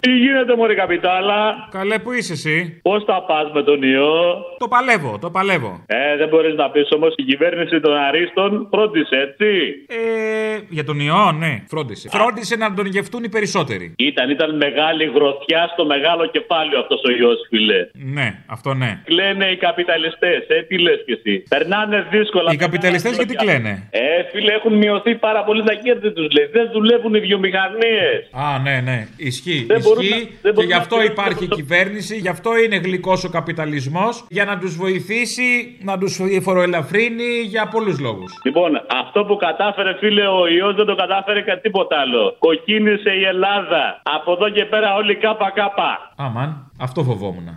Τι γίνεται, Μωρή Καπιτάλα. Καλέ, πού είσαι εσύ; Πώς τα πας με τον ιό; Το παλεύω, το παλεύω. Ε, δεν μπορείς να πεις όμως η κυβέρνηση των Αρίστων φρόντισε, έτσι. Ε, για τον ιό, ναι, φρόντισε. Φρόντισε να τον γευτούν οι περισσότεροι. Ήταν, ήταν μεγάλη γροθιά στο μεγάλο κεφάλαιο αυτός ο ιός, φιλέ. Ναι, αυτό ναι. Κλαίνε οι καπιταλιστές, ε, τι λες κι εσύ. Περνάνε δύσκολα. Οι καπιταλιστές γιατί κλαίνε; Ε, φίλε, έχουν μειωθεί πάρα πολύ τα κέρδη τους, λέει. Δεν δουλεύουν οι βιομηχανίες. Α, ναι, ναι. Ισχύει. Δεν μπορούν Ισχύει. να- δεν και μπορούν γι' να αυτό κρίνουν υπάρχει το- κυβέρνηση, γι' αυτό είναι γλυκός ο καπιταλισμός. Για να τους βοηθήσει, να τους φοροελαφρύνει για πολλούς λόγους. Λοιπόν, αυτό που κατάφερε, φίλε, ο ιός δεν το κατάφερε και τίποτα άλλο. Κοκκίνησε η Ελλάδα. Από εδώ και πέρα όλοι κάπα κάπα. Αμαν, αυτό φοβόμουν.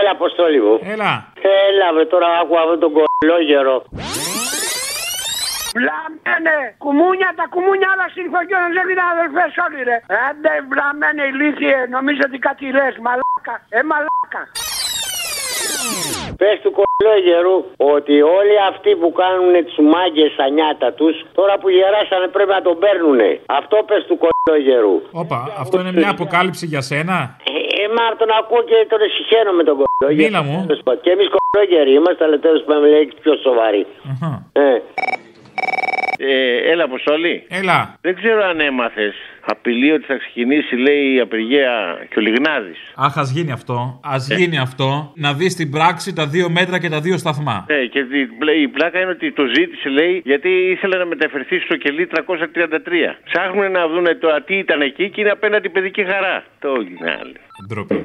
Έλα, Αποστόλη μου. Έλα. Έλα, βρε, τώρα άκουγα αυτόν τον κολόγερο. Βλαμμένε! Κουμούνια, τα κουμούνια όλα στην οικογένεια δεν είναι αδερφές όλοι ρε. Άντε βλαμμένε ηλίθιε, νομίζω ότι κάτι λες, μαλάκα, ε μαλάκα. Πες του κολόγερου ότι όλοι αυτοί που κάνουν του μάγκες στα νιάτα τους, τώρα που γεράσανε πρέπει να τον παίρνουνε. Αυτό πες του κολόγερου. Όπα, αυτό είναι μια αποκάλυψη για σένα; Ε, ε, μα τον ακούω και τον συγχαίρω με τον κολόγερο. Μίλα μου. Τέλος πάντων. Και εμείς κολόγεροι είμαστε, αλλά τέλος πάντων λέει πιο σοβαροί. Αχα. Ε. Ε, έλα, Αποστολή. Έλα. Δεν ξέρω αν έμαθες. Απειλεί ότι θα ξεκινήσει, λέει, η απεργία και ο Λιγνάδης. Αχ, ας γίνει αυτό. Α γίνει αυτό. Να δεις στην πράξη τα δύο μέτρα και τα δύο σταθμά. Ε, και η- λέει, η πλάκα είναι ότι το ζήτησε, λέει, γιατί ήθελε να μεταφερθεί στο κελί 333. Ψάχνουν να δουν τώρα τι ήταν εκεί και είναι απέναντι παιδική χαρά. Το είναι άλλο. Ντροπή.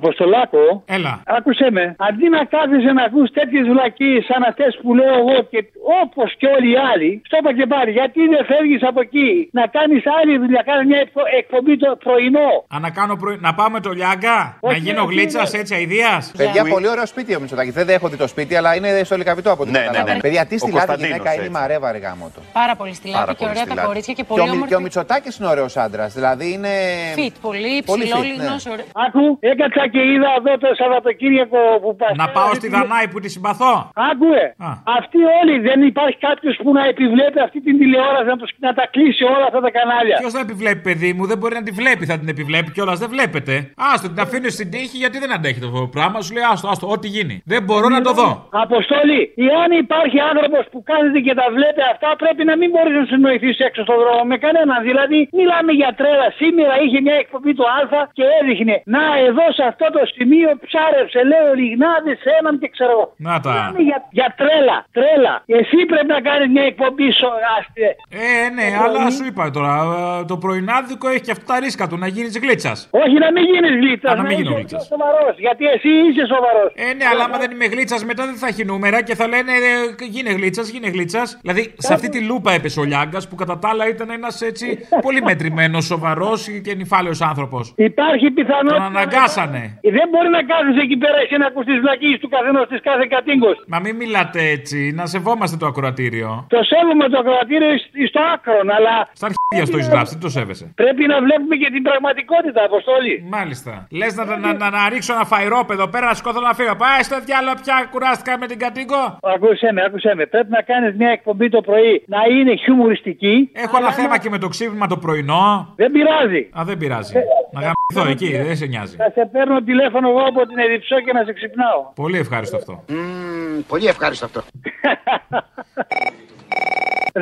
Αποστολάκο, Έλα. άκουσέ με. Αντί να κάθεσαι να ακούς τέτοιες βλακίες σαν αυτές που λέω εγώ και όπως και όλοι οι άλλοι, στο είπα και πάλι, γιατί δεν φεύγεις από εκεί να κάνεις άλλη δουλειά, κάνει μια εκπο- εκπομπή το πρωινό. Α, να, κάνω πρωί- να πάω με το λιάγκα, να Όχι, γίνω όχι, γλίτσας είναι- έτσι αηδίας. Παιδιά, πολύ ωραίο σπίτι ο Μητσοτάκη. Δεν έχω δει το σπίτι, αλλά είναι στο λικαβιτό από ό,τι Ναι, ναι, καταλαβαίνω. ναι. Παιδιά, τι Ο στη λάδι Κωνσταντίνος, γυναίκα είναι η έτσι. μαρέβα, ρε γάμο το. Πάρα πολύ στη Πάρα λάδι και πολύ ωραία στη τα λάδι. κορίτσια και Και πολύ ο, Μι- όμορφη. και ο Μητσοτάκης είναι ωραίος άντρας. Δηλαδή είναι. Fit, πολύ Πολύ ψηλό, fit, λιγνός, ναι. ωραίο. Άκου, έκατσα και είδα εδώ το Σαββατοκύριακο που πας. Να πάω στη Δανάη που τη συμπαθώ. Άκουε. Α. Αυτοί όλοι δεν υπάρχει κάποιος που να επιβλέπει αυτή την τηλεόραση να, τους, να τα κλείσει όλα αυτά τα κανάλια. Ποιος θα επιβλέπει, παιδί μου, δεν μπορεί να τη βλέπει, θα την επιβλέπει κιόλας, δεν βλέπετε. Άστο, την αφήνει στην τύχη γιατί δεν αντέχει το πράγμα. Σου λέει, άστο, άστο, ό,τι γίνει. Δεν μπορώ να το δω. Αποστολή, εάν υπάρχει άνθρωπος που κάνετε και τα βλέπει αυτά, πρέπει να μην μπορείς να συνοηθείς έξω στον δρόμο με κανέναν. Δηλαδή, μιλάμε για τρέλα. Σήμερα είχε μια εκπομπή το Α και έδειχνε Να, εδώ σε αυτό το σημείο ψάρεψε, λέει ο Λιγνάδη έναν και ξέρω εγώ. Να τα. Μιλάμε για, για τρέλα, τρέλα. Εσύ πρέπει να κάνεις μια εκπομπή σο, άστε. Ε, ναι, αλλά σου είπα τώρα, ε, το πρωινάδικο έχει και αυτά τα ρίσκα του να γίνεις γλίτσας. Όχι να μην γίνεις γλίτσας. Α, να μην γίνω γλίτσας. σοβαρός. Γιατί εσύ είσαι σοβαρός. Ε, ναι, αλλά άμα δεν είμαι γλίτσας, μετά δεν θα έχει νούμερα και θα λένε ε, γίνε γλίτσας, γίνε γλίτσας. Δηλαδή, σε αυτή τη λούπα έπεσε ο Λιάγκας που κατά τα άλλα ήταν ένας έτσι πολύ μετρημένος, σοβαρός και νυφάλαιος άνθρωπος. Υπάρχει πιθανότητα. Τον αναγκάσανε. Δεν μπορεί να κάθεσαι εκεί πέρα εσύ να ακούς τις βλακίες του καθενός της κάθε κατήγκος. Μα μην μιλάτε έτσι, να σεβόμαστε το ακροατήριο. Το σέβομαι το ακροατήριο εις- στο άκρον, αλλά Στα αρχίδια στο έχει γράψει, τι το σέβεσαι; πρέπει να βλέπουμε και την πραγματικότητα, Αποστόλη. Μάλιστα. Λες να, να, να, να, ρίξω ένα φαϊρόπεδο πέρα να σκοτώ να φύγω. Πάει στο διάλογο πια κουράστηκα με την κατοίκο. Άκουσέ με, άκουσέ με. Πρέπει να κάνεις μια εκπομπή το πρωί να είναι χιουμοριστική. Έχω ένα θέμα και με το ξύπνημα το πρωινό. Δεν πειράζει. Α, δεν πειράζει. Να γαμηθώ εκεί, δεν σε νοιάζει. Θα σε παίρνω τηλέφωνο εγώ από την Εδιψό και να σε ξυπνάω. Πολύ ευχάριστο αυτό. Πολύ ευχάριστο αυτό.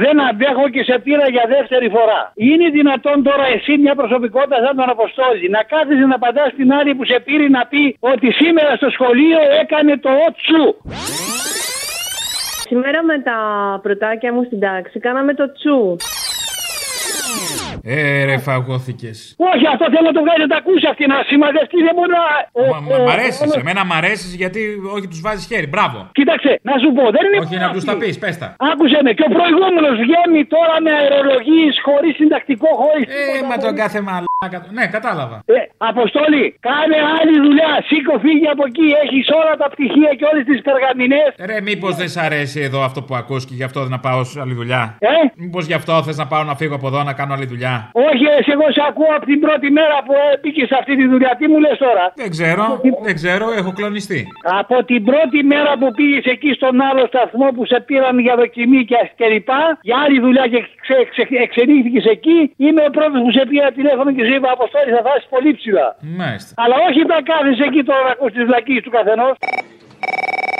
Δεν αντέχω και σε πήρα για δεύτερη φορά. Είναι δυνατόν τώρα εσύ μια προσωπικότητα σαν τον Αποστόλη να κάθεσαι να απαντάς στην άλλη που σε πήρε να πει ότι σήμερα στο σχολείο έκανε το ότσου. Σήμερα με τα πρωτάκια μου στην τάξη κάναμε το τσου. Ε, ρε, φαγώθηκες. Όχι, αυτό θέλω να το βγάλει να τα ακούσει αυτή να σημαδευτεί. Δεν μπορεί να. Μα, μα, μ' αρέσεις, εμένα μ' αρέσεις γιατί όχι τους βάζεις χέρι. Μπράβο. Κοίταξε, να σου πω, δεν είναι. Όχι να τους τα πεις, πες τα. Άκουσε με, και ο προηγούμενος βγαίνει τώρα με αερολογίες χωρίς συντακτικό, χωρίς. Ε, μα τον κάθε μαλάκα. του. Ναι, κατάλαβα. Ε, Αποστόλη, κάνε άλλη δουλειά. Σήκω, φύγει από εκεί. Έχεις όλα τα πτυχία και όλες τις περγαμηνέ. Ρε, μήπως δεν σ' αρέσει εδώ αυτό που ακούς και γι' αυτό δεν να πάω σε άλλη δουλειά; Ε; Μήπως γι' αυτό θες να πάω να φύγω από εδώ να κάνω άλλη δουλειά; Όχι, εσύ, εγώ σε ακούω από την πρώτη μέρα που μπήκε σε αυτή τη δουλειά. Τι μου λες τώρα; Δεν ξέρω, δεν ξέρω, έχω κλονιστεί. Από την πρώτη μέρα που πήγες εκεί στον άλλο σταθμό που σε πήραν για δοκιμή και και λοιπά, για άλλη δουλειά και ξε, ξε, εξελίχθηκες εκεί, είμαι ο πρώτος που σε πήρα τηλέφωνο και σου είπα Αποστόλη θα φτάσει πολύ ψηλά. Μάλιστα. Αλλά όχι να κάθεσαι εκεί τώρα να ακούς τις βλακίες του καθενός.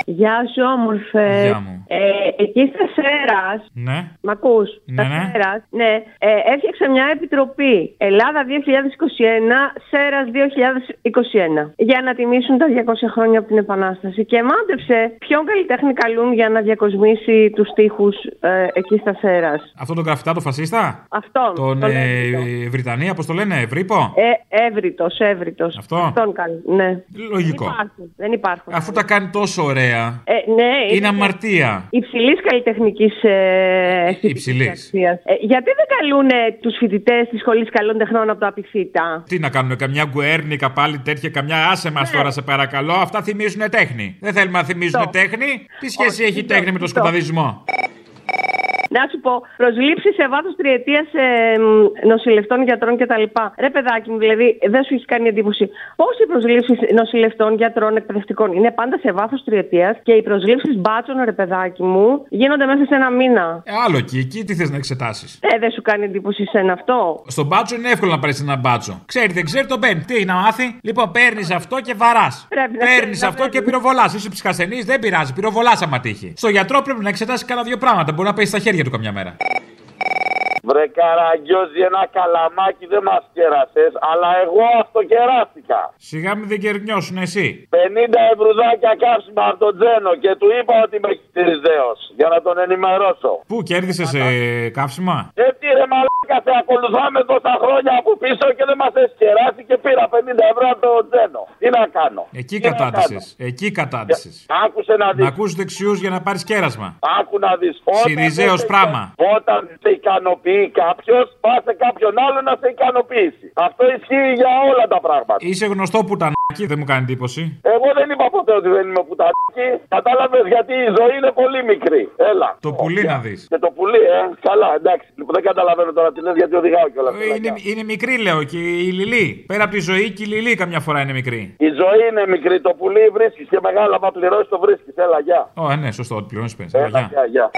Γεια σου, όμορφε. Γεια μου. Ε, εκεί στα Σέρας, Ναι. Μ' ακούς, Ναι, στα ναι. Σέρας, ναι, ε, έφτιαξα μια επιτροπή Ελλάδα 2021, Σέρας 2021 για να τιμήσουν τα 200 χρόνια από την Επανάσταση και μάντεψε ποιον καλλιτέχνη καλούν για να διακοσμήσει τους τοίχους ε, εκεί στα Σέρας. Αυτό τον καφτά το φασίστα; Αυτόν. Τον τον ε, Εύρητο. Βρυτανία, πώς το λένε, Ευρύπο; Ε, έβριτος, έβριτος. Αυτό. Αυτόν καλούν, ναι. Λογικό. Δεν υπάρχουν. Δεν υπάρχουν. Αφού τα κάνει τόσο ωραία. Ε, ναι, Είναι αμαρτία. Υψηλής καλλιτεχνικής ε, Υψηλής. αξίας. Ε, γιατί δεν καλούν τους φοιτητές της Σχολής Καλών Τεχνών από το Απιθύτα; Τι να κάνουμε, καμιά γκουέρνικα πάλι τέτοια, καμιά άσε μας τώρα σε παρακαλώ. Αυτά θυμίζουν τέχνη. Δεν θέλουμε να θυμίζουν Ναι. Αυτό. τέχνη. Τι σχέση Όχι, έχει αυτό, τέχνη με το αυτό. σκοταδισμό. Να σου πω, προσλήψεις σε βάθος τριετίας ε, μ, νοσηλευτών, γιατρών κτλ. Ρε παιδάκι μου, δηλαδή, δεν σου έχει κάνει εντύπωση. Πώ οι προσλήψεις νοσηλευτών, γιατρών, εκπαιδευτικών είναι πάντα σε βάθος τριετίας και οι προσλήψεις μπάτσων, ρε παιδάκι μου, γίνονται μέσα σε ένα μήνα. Ε, άλλο εκεί, εκεί τι θες να εξετάσεις; Ε, δεν σου κάνει εντύπωση σε αυτό. Στον μπάτσο είναι εύκολο να πάρεις ένα μπάτσο. Ξέρει, δεν ξέρει, τον παίρνει. Τι έχει να μάθει; Λοιπόν, παίρνεις αυτό και βαράς. Πρέπει να Παίρνεις ξέρεις να αυτό και παίρνεις. πυροβολάς. Είσαι ψυχασθενής, δεν πειράζει. Πυροβολάς άμα τύχει. Στο γιατρό πρέπει να εξετάσεις κάνα δύο πράγματα. Μπορεί να πέσει στα χέρια του καμιά μέρα. Βρε καραγκιόζη ένα καλαμάκι δεν μας κέρασες, αλλά εγώ αυτοκεράστηκα. Σιγά μην δεν κερνιώσουν εσύ. 50 ευρουδάκια κάψιμα από τον Τζένο και του είπα ότι είμαι χειριστέος για να τον ενημερώσω. Πού κέρδισες ε, καύσιμα; Και τι ρε μαλάκα σε ακολουθάμε τόσα χρόνια από πίσω και δεν μας έχεις κεράσει και πήρα 50 ευρώ από τον Τζένο. Τι να κάνω; Εκεί Τι να κατάτησε. κάνω; Εκεί κατάτησε. Άκουσε να Να δεις. ακούς δεξιούς για να πάρεις κέρασμα. Άκου να δεις. Όταν Συριζέος δεν σε- πράμα. Όταν σε ικανοποιεί κάποιος, πα σε κάποιον άλλο να σε ικανοποιήσει. Αυτό ισχύει για όλα τα πράγματα. Είσαι γνωστό πουτανάκι, δεν μου κάνει εντύπωση. Εγώ δεν είπα ποτέ ότι δεν είμαι πουτανάκι. Κατάλαβες γιατί η ζωή είναι πολύ μικρή. Έλα. Το πουλί να δεις. Και το πουλί, ε. Καλά, εντάξει. Λοιπόν, δεν καταλαβαίνω τώρα τι λες γιατί οδηγάω κιόλας. Είναι, είναι μικρή, λέω, και η Λιλή. Πέρα από τη ζωή και η Λιλή καμιά φορά είναι μικρή. Η ζωή είναι μικρή. Το πουλί βρίσκεις και μεγάλο. Άμα πληρώσεις το βρίσκεις. Έλα, γεια. Ω, ε, ναι, σωστό, ότι πληρώνεις πέντε. Έλα, γεια, γεια.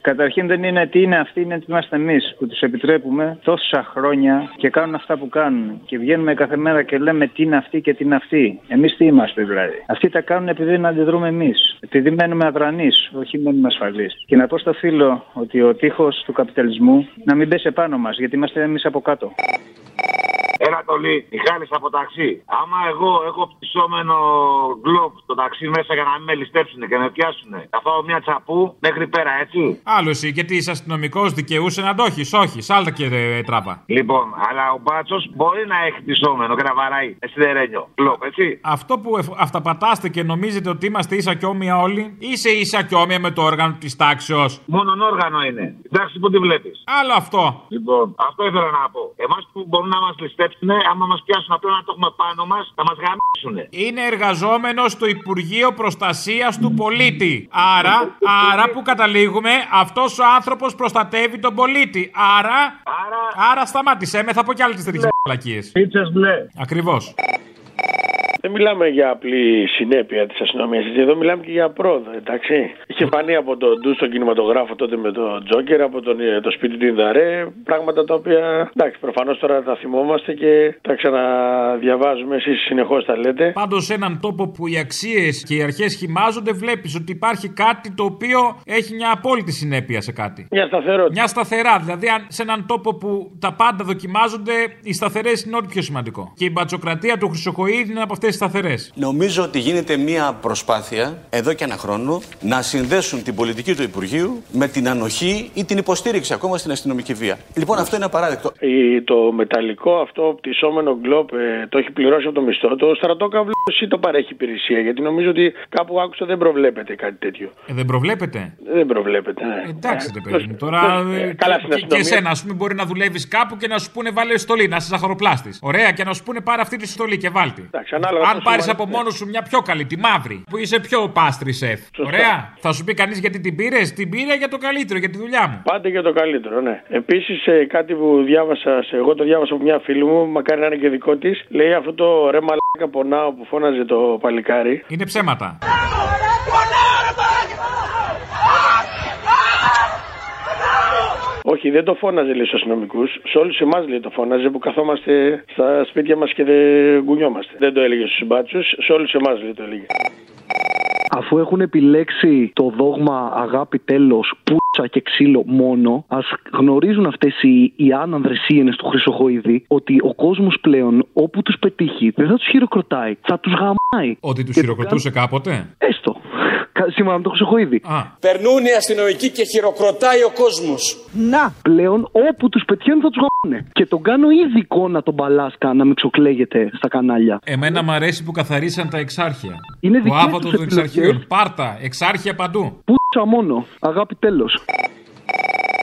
Καταρχήν δεν είναι τι είναι αυτοί, είναι τι είμαστε εμείς που τους επιτρέπουμε τόσα χρόνια και κάνουν αυτά που κάνουν. Και βγαίνουμε κάθε μέρα και λέμε τι είναι αυτοί και τι είναι αυτοί. Εμείς τι είμαστε δηλαδή. Αυτοί τα κάνουν επειδή να αντιδρούμε εμείς. Επειδή μένουμε αδρανείς, όχι μένουμε ασφαλείς. Και να πω στο φίλο ότι ο τείχος του καπιταλισμού να μην πέσει επάνω μας, γιατί είμαστε εμείς από κάτω. Ένα τολί, Μιχάλης από ταξί. Άμα εγώ έχω πτυσσόμενο γκλοπ το ταξί μέσα για να μην με ληστέψουν και με πιάσουν, θα φάω μια τσαπού μέχρι πέρα, έτσι. Άλλο εσύ, γιατί είσαι αστυνομικός, δικαιούσε να το έχεις. Όχι, σάλτα και ε, τράβα. Λοιπόν, αλλά ο μπάτσος μπορεί να έχει πτυσσόμενο και να βαράει σιδερένιο γκλοπ, έτσι. Αυτό που εφ- αυταπατάστε και νομίζετε ότι είμαστε ίσα και όμοια όλοι, είσαι ίσα και όμοια με το όργανο της τάξεως. Μόνον όργανο είναι. Εντάξει που τη βλέπεις. Άλλο αυτό. Λοιπόν, αυτό ήθελα να πω. Εμάς που μπορούν να μας ληστέψουν, άμα μας πιάσουν απλά να το έχουμε πάνω μας, θα μας γαμίσουν. Είναι εργαζόμενος στο Υπουργείο Προστασίας του Πολίτη. Άρα, άρα που καταλήγουμε, αυτός ο άνθρωπος προστατεύει τον πολίτη. Άρα, άρα, άρα σταμάτησέ με, θα πω κι άλλες τέτοιες μαλακίες. Πίτσες μπλε. Ακριβώς. Δεν μιλάμε για απλή συνέπεια της αστυνομίας. Εδώ μιλάμε και για πρόοδο, εντάξει. Είχε φανεί από τον Ντου στον κινηματογράφο τότε με τον Τζόκερ, από τον, ε, το σπίτι του Ινδαρέ. Πράγματα τα οποία εντάξει, προφανώς τώρα τα θυμόμαστε και τα ξαναδιαβάζουμε. Εσείς συνεχώς τα λέτε. Πάντως, σε έναν τόπο που οι αξίες και οι αρχές χυμάζονται, βλέπεις ότι υπάρχει κάτι το οποίο έχει μια απόλυτη συνέπεια σε κάτι. Μια σταθερότητα. Μια σταθερά. Δηλαδή, αν σε έναν τόπο που τα πάντα δοκιμάζονται, οι σταθερές είναι ό,τι πιο σημαντικό. Και η μπατσοκρατία του Χρυσοκοίδη είναι από αυτές θέσει σταθερές. Νομίζω ότι γίνεται μια προσπάθεια εδώ και ένα χρόνο να συνδέσουν την πολιτική του Υπουργείου με την ανοχή ή την υποστήριξη ακόμα στην αστυνομική βία. Λοιπόν, αυτό είναι απαράδεκτο. Η- Το μεταλλικό αυτό πτυσσόμενο γκλόπ ε, το έχει πληρώσει από το μισθό. Το στρατόκαυλο ή το παρέχει υπηρεσία. Γιατί νομίζω ότι κάπου άκουσα δεν προβλέπεται κάτι τέτοιο. Ε, δεν προβλέπετε; Δεν προβλέπεται. ναι. Εντάξει, ρε παιδί μου. Τώρα. Ε, ε, καλά, και- στην και, αστυνομία. εσένα, ας πούμε, μπορεί να δουλεύεις κάπου και να σου πούνε βάλε στολή, να είσαι ζαχαροπλάστης. Ωραία, και να σου πούνε πάρε αυτή τη στολή και βάλτε. ανάλογα Αν πώς πάρεις σου από αρέσει. μόνος σου μια πιο καλή, τη μαύρη, που είσαι πιο πάστρι σεφ. Ωραία. Θα σου πει κανείς γιατί την πήρες, την πήρα για το καλύτερο, για τη δουλειά μου. Πάντα για το καλύτερο, ναι. Επίσης, κάτι που διάβασα, σε- εγώ το διάβασα από μια φίλη μου, μακάρι να είναι και δικό της, λέει αυτό το ρε μαλάκα πονάω που φώναζε το παλικάρι. Είναι ψέματα. Όχι, δεν το φώναζε λέει στους αστυνομικού. Σε όλους εμάς λέει το φώναζε που καθόμαστε στα σπίτια μας και δεν κουνιόμαστε. Δεν το έλεγε στους μπάτσου, σε όλους εμάς λέει το έλεγε. Αφού έχουν επιλέξει το δόγμα αγάπη τέλος, πούτσα και ξύλο μόνο, ας γνωρίζουν αυτές οι, οι άνανδρες σύενες του Χρυσοχοίδη ότι ο κόσμος πλέον όπου τους πετύχει δεν θα τους χειροκροτάει, θα τους γαμάει. Ότι τους Και χειροκροτούσε κάποτε; Έστω. Κα- Σύμφωνα με το Χρυσοχοίδη. Περνούν οι αστυνομικοί και χειροκροτάει ο κόσμος. Να! Πλέον όπου τους πετυχαίνουν θα τους γαμάνε. Και τον κάνω ήδη εικόνα τον Μπαλάσκα να μην ξοκλαίγεται στα κανάλια. Εμένα μου αρέσει που καθαρίσαν τα εξάρχεια. Είναι Ο δικές άβατος τους των επιλογές. εξαρχείων. Πάρτα, εξάρχεια παντού. Πούτσα μόνο. Αγάπη τέλος.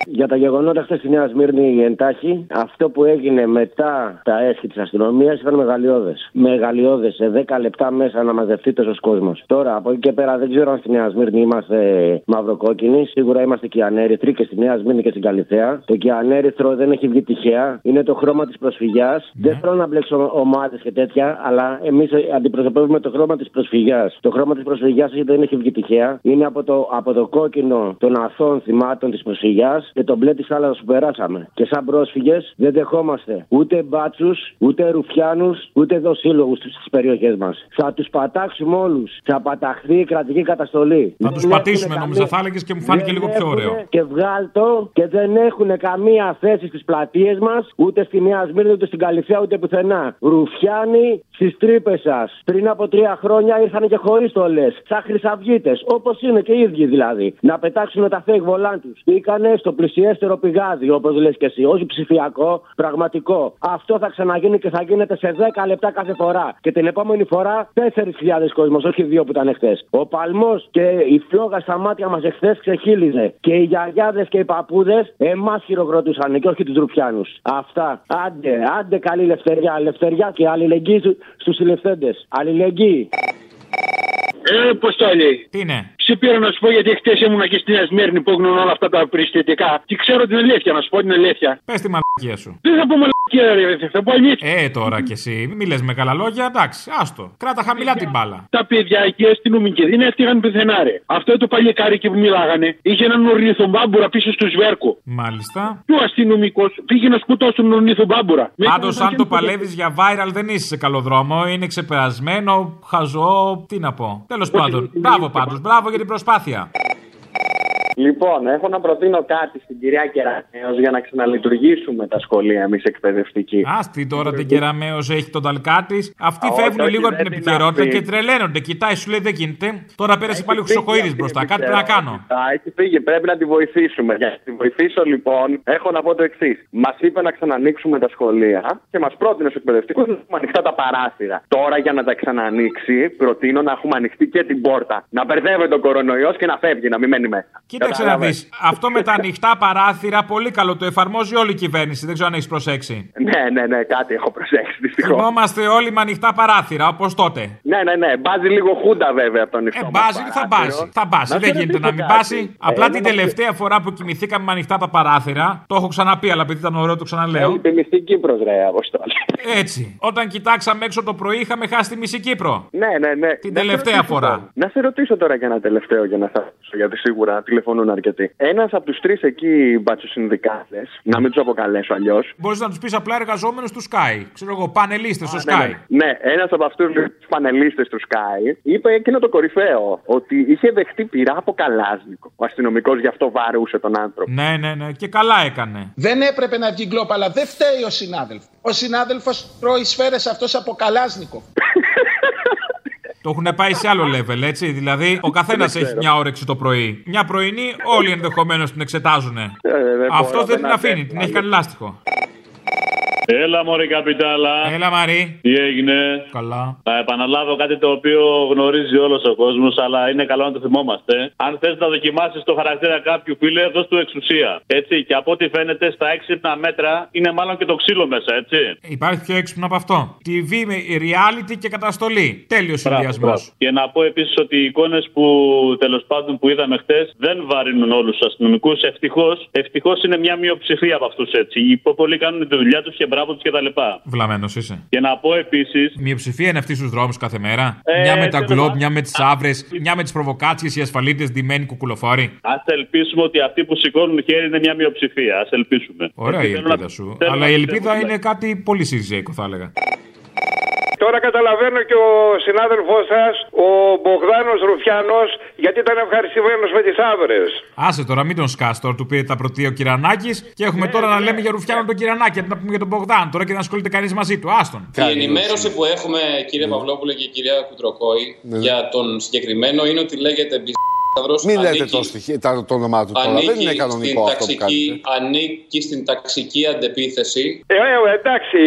Για τα γεγονότα χθες στη Νέα Σμύρνη εντάχει, αυτό που έγινε μετά τα έσχη της αστυνομίας ήταν μεγαλειώδες. Μεγαλειώδες. Σε 10 λεπτά μέσα να μαζευτεί τόσος κόσμος. Τώρα από εκεί και πέρα δεν ξέρω αν στη Νέα Σμύρνη είμαστε μαυροκόκκινοι. Σίγουρα είμαστε κιανέριθροι και στη Νέα Σμύρνη και στην Καλυθέα. Το κιανέριθρο δεν έχει βγει τυχαία. Είναι το χρώμα της προσφυγιάς. Δεν θέλω να μπλέξω ομάδες και τέτοια, αλλά εμείς αντιπροσωπεύουμε το χρώμα της προσφυγιάς. Το χρώμα της προσφυγιάς δεν έχει βγει τυχαία. Είναι από το, από το κόκκινο των αθώων θυμάτων της προσφυγιάς και το μπλε της θάλασσας που περάσαμε. Και σαν πρόσφυγες δεν δεχόμαστε ούτε μπάτσους, ούτε ρουφιάνους, ούτε δοσύλλογους στις περιοχές μας. Θα τους πατάξουμε όλους. Θα παταχθεί η κρατική καταστολή. Θα τους πατήσουμε, νόμιζα, θα έλεγες και μου φάνηκε λίγο πιο ωραίο. Και βγάλτο και δεν έχουν καμία θέση στις πλατείες μας, ούτε στη Νέα Σμύρνη, ούτε στην Καλυθέα, ούτε πουθενά. Ρουφιάνοι στις τρύπες σας. Πριν από τρία χρόνια ήρθαν και χωρίς στολές. Σαν χρυσαυγίτες, όπως είναι και οι ίδιοι δηλαδή. Να πετάξουν τα fake volant τους. Μπήκανε στο πλησιέστερο πηγάδι, όπως λες και εσύ. Όχι ψηφιακό, πραγματικό. Αυτό θα ξαναγίνει και θα γίνεται σε 10 λεπτά κάθε φορά. Και την επόμενη φορά 4.000 κόσμος, όχι δύο που ήταν εχθές. Ο παλμός και η φλόγα στα μάτια μας εχθές ξεχύλιζε. Και οι γιαγιάδες και οι παππούδες εμάς χειροκροτούσαν και όχι τους Ρουπιάνου. Αυτά. Άντε, άντε καλή ελευθεριά. Ελευθεριά και αλληλεγγύη στου συλληφθέντες. Αλληλεγγύη. Ε, Αποστόλη. Τι είναι; Σε πήρα να σου πω γιατί χτες ήμουνα και στη Νέα Σμύρνη που έγιναν όλα αυτά τα περιστατικά. Και ξέρω την αλήθεια, να σου πω την αλήθεια. Πες τη μαλακία σου. Δεν θα πω μαλακία, ρε, θα πω αλήθεια. Ε, τώρα κι εσύ. Μην λες με καλά λόγια, εντάξει, άστο. Κράτα χαμηλά την μπάλα. Τα παιδιά εκεί οι αστυνομικοί δεν έφτιαγαν πουθενά, ρε. Αυτό το παλικάρι εκεί που μιλάγανε είχε έναν ορνηθομπάμπουρα πίσω στο σβέρκο. Μάλιστα. Και ο αστυνομικός πήγε να σκοτώσει τον ορνηθομπάμπουρα. Πάντως, αν το παλεύεις για viral, δεν είσαι σε καλό δρόμο. Είναι ξεπερασμένο, χαζό. Τι να πω. Τέλος πάντων. Μπράβο πάντως, μπράβο για την προσπάθεια. Λοιπόν, έχω να προτείνω κάτι στην κυρία Κεραμέως για να ξαναλειτουργήσουμε τα σχολεία εμείς εκπαιδευτικοί. Άστι τώρα την κεραμαίο έχει τον ταλκά της. Αυτοί Α, φεύγουν όχι, λίγο από δεν την την επικαιρότητα αφήνει. και τρελαίνονται. Κοιτάει, σου λέει δεν γίνεται. Τώρα πέρασε πάλι ο Χρυσοκοίδης μπροστά. Κάτι πρέπει να κάνω. Α, έχει φύγει, πρέπει να τη βοηθήσουμε. Για να τη βοηθήσω λοιπόν, έχω να πω το εξής. Μας είπε να ξανανοίξουμε τα σχολεία και μας πρότεινε στους εκπαιδευτικούς να έχουμε ανοιχτά τα παράθυρα. Τώρα για να τα ξανανοίξει, προτείνω να έχουμε ανοιχτεί και την πόρτα. Να μπερδεύεται ο κορονοϊός και να φεύγει, να μην μένει μέσα. Κοίταξε να δει. Αυτό με τα ανοιχτά παράθυρα πολύ καλό το εφαρμόζει όλη η κυβέρνηση. Δεν ξέρω αν έχεις προσέξει. Ναι, ναι, ναι, κάτι έχω προσέξει δυστυχώς. Θυμόμαστε όλοι με ανοιχτά παράθυρα, όπως τότε. Ναι, ναι, ναι. Μπάζει λίγο χούντα βέβαια από τον Ε, νυχτό. μπάζει, θα μπάσει. Θα μπάσει. Δεν γίνεται να μην μπάσει. Απλά την τελευταία φορά που κοιμηθήκαμε με ανοιχτά τα παράθυρα, το έχω ξαναπεί, αλλά επειδή ήταν ωραίο το ξαναλέω. Έλειπε μισή Κύπρος, ρε, Αποστόλη. Έτσι. Όταν κοιτάξαμε έξω το πρωί, είχαμε χάσει τη μισή Κύπρο. Ναι, ναι, ναι. Την Να σε τελευταία ρωτήσω φορά. τώρα. Να σε ρωτήσω τώρα για ένα τελευταίο για να θα γιατί σίγουρα τηλεφωνούν αρκετοί. Ένας από τους τρεις εκεί μπατσοσυνδικάτες, να μην τους αποκαλέσω αλλιώς. Μπορείς να τους πεις απλά εργαζόμενου του Sky. Ξέρω εγώ, πανελίστες στο Ναι, Sky. ναι, ναι. ένας από αυτούς τους πανελίστες του Sky είπε εκείνο το κορυφαίο ότι είχε δεχτεί πειρά από καλάζνικο. Ο αστυνομικός γι' αυτό βαρούσε τον άνθρωπο. Ναι, ναι, ναι. Και καλά έκανε. Δεν έπρεπε να βγει γκλόπ, αλλά δεν φταίει ο συνάδελφος. Ο συνάδελφος τρώει σφαίρες αυτός από καλάζνικο. Το έχουν πάει σε άλλο level, έτσι. Δηλαδή, ο καθένας Δεν έχει ξέρω. μια όρεξη το πρωί. Μια πρωινή, όλοι ενδεχομένως την εξετάζουν. Ε, δεν Αυτό μπορώ, δεν την δεν αφήνει, αντέχω, την έχει άλλο. κάνει λάστιχο. Έλα, Μωρή Καπιτάλα. Έλα, Μαρή. Τι έγινε; Καλά. Θα επαναλάβω κάτι το οποίο γνωρίζει όλος ο κόσμος, αλλά είναι καλό να το θυμόμαστε. Αν θες να δοκιμάσεις το χαρακτήρα κάποιου φίλε, δώσ' του εξουσία. Έτσι. Και από ό,τι φαίνεται, στα έξυπνα μέτρα είναι μάλλον και το ξύλο μέσα, έτσι. Υπάρχει πιο έξυπνο από αυτό. TV με reality και καταστολή. Τέλειος συνδυασμός. Και να πω επίσης ότι οι εικόνες που τέλος πάντων που είδαμε χτε δεν βαρύνουν όλους τους αστυνομικούς. Ευτυχώς ευτυχώς είναι μια μειοψηφία από αυτούς έτσι. Οι πιο πολλοί κάνουν τη δουλειά τους και μπράβο του κτλ. Βλαμμένος είσαι. Και να πω επίση. Μειοψηφία είναι αυτή στους δρόμους κάθε μέρα. Ε, μια με τα τέλος γκλόπ, πάντων. μια με τις άβρες, μια με τις προβοκάτσιες, οι ασφαλίτες ντυμένοι κουκουλοφόροι. Α ελπίσουμε ότι αυτοί που σηκώνουν χέρι είναι μια μειοψηφία. Α ελπίσουμε. Ωραία η Γιατί θέλω ελπίδα να- σου. θέλω Αλλά να η πιστεύω ελπίδα ότι- είναι κάτι πολύ συζύγικο, θα έλεγα. Τώρα καταλαβαίνω και ο συνάδελφός σας, ο Μπογδάνος Ρουφιάνο, γιατί ήταν ευχαριστημένος με τις άβρες. Άσε τώρα, μην τον σκάς τώρα, του πήρε τα πρωτεία ο Κυρανάκης και έχουμε Ναι, τώρα να λέμε για Ρουφιάνο τον Κυρανάκη, αντί να πούμε για τον Μπογδάν τώρα και να ασχολείται κανείς μαζί του. Άστον. Η ενημέρωση που έχουμε, κύριε Παυλόπουλε και κυρία Κουτροκόη, για τον συγκεκριμένο είναι ότι λέγεται Μπισταύρος. Μην λέτε το, στοιχείο, τα- το όνομά του τώρα. Δεν είναι στην κανονικό αυτό που ταξική, κάνετε. ανήκει στην ταξική αντεπίθεση. Ε, ε, εντάξει,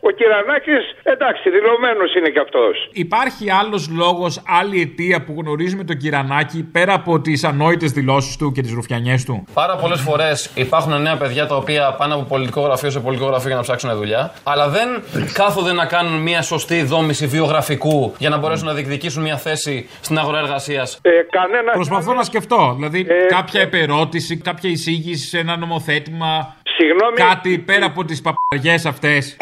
ο Κυρανάκης, εντάξει, δηλωμένος είναι κι αυτός. Υπάρχει άλλος λόγος, άλλη αιτία που γνωρίζουμε τον Κυρανάκη πέρα από τις ανόητες δηλώσεις του και τις ρουφιανιές του; Πάρα πολλές φορές υπάρχουν νέα παιδιά τα οποία πάνε από πολιτικό γραφείο σε πολιτικό γραφείο για να ψάξουν δουλειά, αλλά δεν κάθονται να κάνουν μια σωστή δόμηση βιογραφικού για να μπορέσουν να διεκδικήσουν μια θέση στην αγορά εργασίας. Ε, κανένα... Προσπαθώ να σκεφτώ. Δηλαδή, κάποια επερώτηση, κάποια εισήγηση σε ένα νομοθέτημα. Συγγνώμη. Κάτι πέρα από τις παπαριέ αυτές.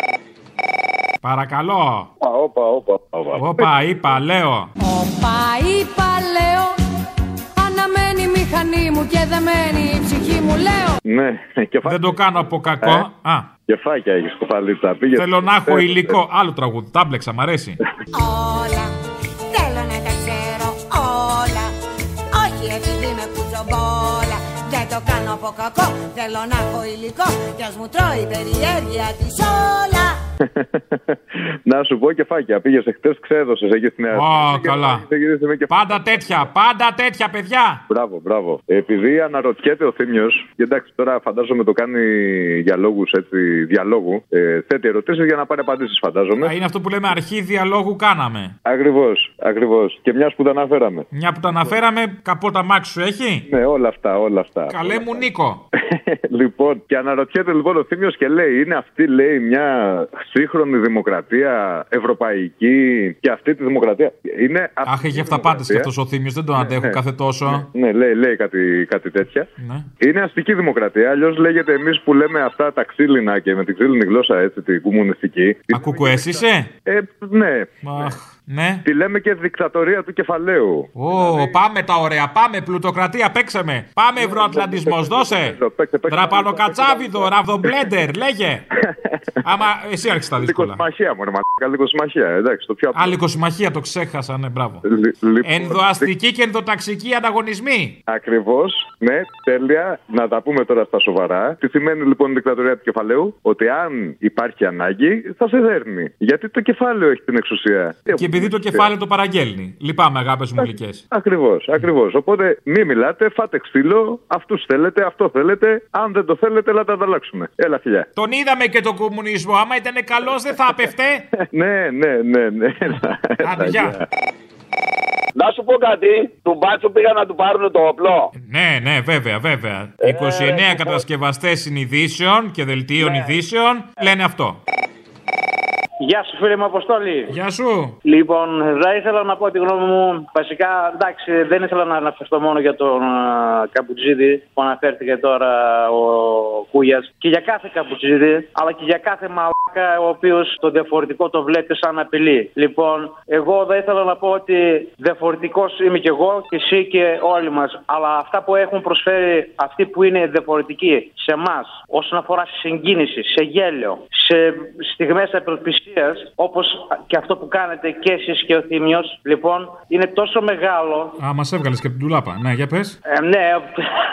Παρακαλώ. Όπα, όπα, όπα. Όπα, είπα, λέω. Όπα είπα λέω Αναμένει η μηχανή μου και δεμένη η ψυχή μου λέω Ναι, Δεν το κάνω από κακό. Ε, Α, Κεφάκια έχεις κουφαλίτσα. Πήγε. θέλω να έχω Ε, υλικό. Άλλο τραγούδι. Τα μπλέξα, μ' αρέσει. Όλα θέλω να τα ξέρω όλα Όχι επειδή με κουτσομπόλα Δεν το κάνω από κακό Θέλω να έχω υλικό Κι ας μου τρώει η περιέργεια της όλα να σου πω κεφάκια. Πήγες χτε, ξέδωσες εκεί στην Νέα Ω, καλά. Πάντα τέτοια, πάντα τέτοια, παιδιά. Μπράβο, μπράβο. Επειδή αναρωτιέται ο Θήμιος, και εντάξει τώρα φαντάζομαι το κάνει για λόγους διαλόγου, ε, θέτει ερωτήσεις για να πάρει απαντήσεις, φαντάζομαι. Α, Είναι αυτό που λέμε αρχή διαλόγου κάναμε. Ακριβώς, ακριβώς. Και μια που τα αναφέραμε. Μια που τα αναφέραμε, καπότα μάξι σου έχει; Ναι, όλα αυτά, όλα αυτά. Καλέ μου Νίκο. λοιπόν, και αναρωτιέται λοιπόν ο Θήμιος και λέει: Είναι αυτή, λέει, μια σύγχρονη δημοκρατία ευρωπαϊκή και αυτή τη δημοκρατία. Είναι Αχ, έχει αυταπάτε και αυτός ο Θήμιος, δεν τον αντέχω ναι. κάθε τόσο. Ναι, λέει, λέει κάτι, κάτι τέτοια. Ναι. Είναι αστική δημοκρατία. Αλλιώς λέγεται εμείς που λέμε αυτά τα ξύλινα και με την ξύλινη γλώσσα, έτσι, την κομμουνιστική. Ακουκουές είσαι; Ε, ναι. Αχ, ναι. Τη λέμε και δικτατορία του κεφαλαίου. Ω, πάμε τα ωραία, πάμε πλουτοκρατία, παίξαμε. Πάμε ευρωατλαντισμός, δώσε. Δραπανοκατσάβιδο, ραβδομπλέντερ, λέγε. Άμα εσύ άρχισε τα δύσκολα. Συμμαχία, μωρέ, μα λιγοσυμμαχία, εντάξει, το πιο απλό. Άλλη συμμαχία, το ξέχασα, ναι, μπράβο. Λοιπόν, Ενδοαστική και ενδοταξική ανταγωνισμοί. Ακριβώς, ναι, τέλεια. Να τα πούμε τώρα στα σοβαρά. Τι σημαίνει λοιπόν η δικτατορία του κεφαλαίου, ότι αν υπάρχει ανάγκη, θα σε δέρνει. Γιατί το κεφάλαιο έχει την εξουσία. Και επειδή το κεφάλαιο το παραγγέλνει. Λυπάμαι, αγάπες μου γλυκές. Ακριβώς, ακριβώς. Οπότε μη μιλάτε, φάτε ξύλο, αυτούς θέλετε, αυτό θέλετε. Αν δεν το θέλετε, έλα τα ανταλλάξουμε. Έλα, φιλιά. Τον είδαμε και τον κομμουνισμό. Άμα ήταν καλός, δεν θα έπεφτε. ναι, ναι, ναι, ναι. Άντε, γεια. Να σου πω κάτι, του μπάτσου πήγαν να του πάρουν το όπλο. Ναι, ναι, βέβαια, βέβαια. 29 κατασκευαστές συνειδήσεων και δελτίων ειδήσεων λένε αυτό. Γεια σου φίλε μου Αποστόλη. Γεια σου. Λοιπόν, θα ήθελα να πω τη γνώμη μου. Βασικά, εντάξει, δεν ήθελα να αναφερθώ μόνο για τον α, Καπουτζίδη που αναφέρθηκε τώρα ο Κούγιας. Και για κάθε Καπουτζίδη, αλλά και για κάθε μαλάκα ο οποίος το διαφορετικό το βλέπει σαν απειλή. Λοιπόν, εγώ θα ήθελα να πω ότι διαφορετικός είμαι και εγώ και εσύ και όλοι μας. Αλλά αυτά που έχουν προσφέρει αυτοί που είναι διαφορετικοί σε εμάς όσον αφορά σε συγκίνηση, σε γέλιο, σε στιγμές απελπισίας όπως και αυτό που κάνετε και εσείς και ο Θήμιος λοιπόν είναι τόσο μεγάλο Α, μας έβγαλες και από την τουλάπα. Ναι, για πες. ε, ναι,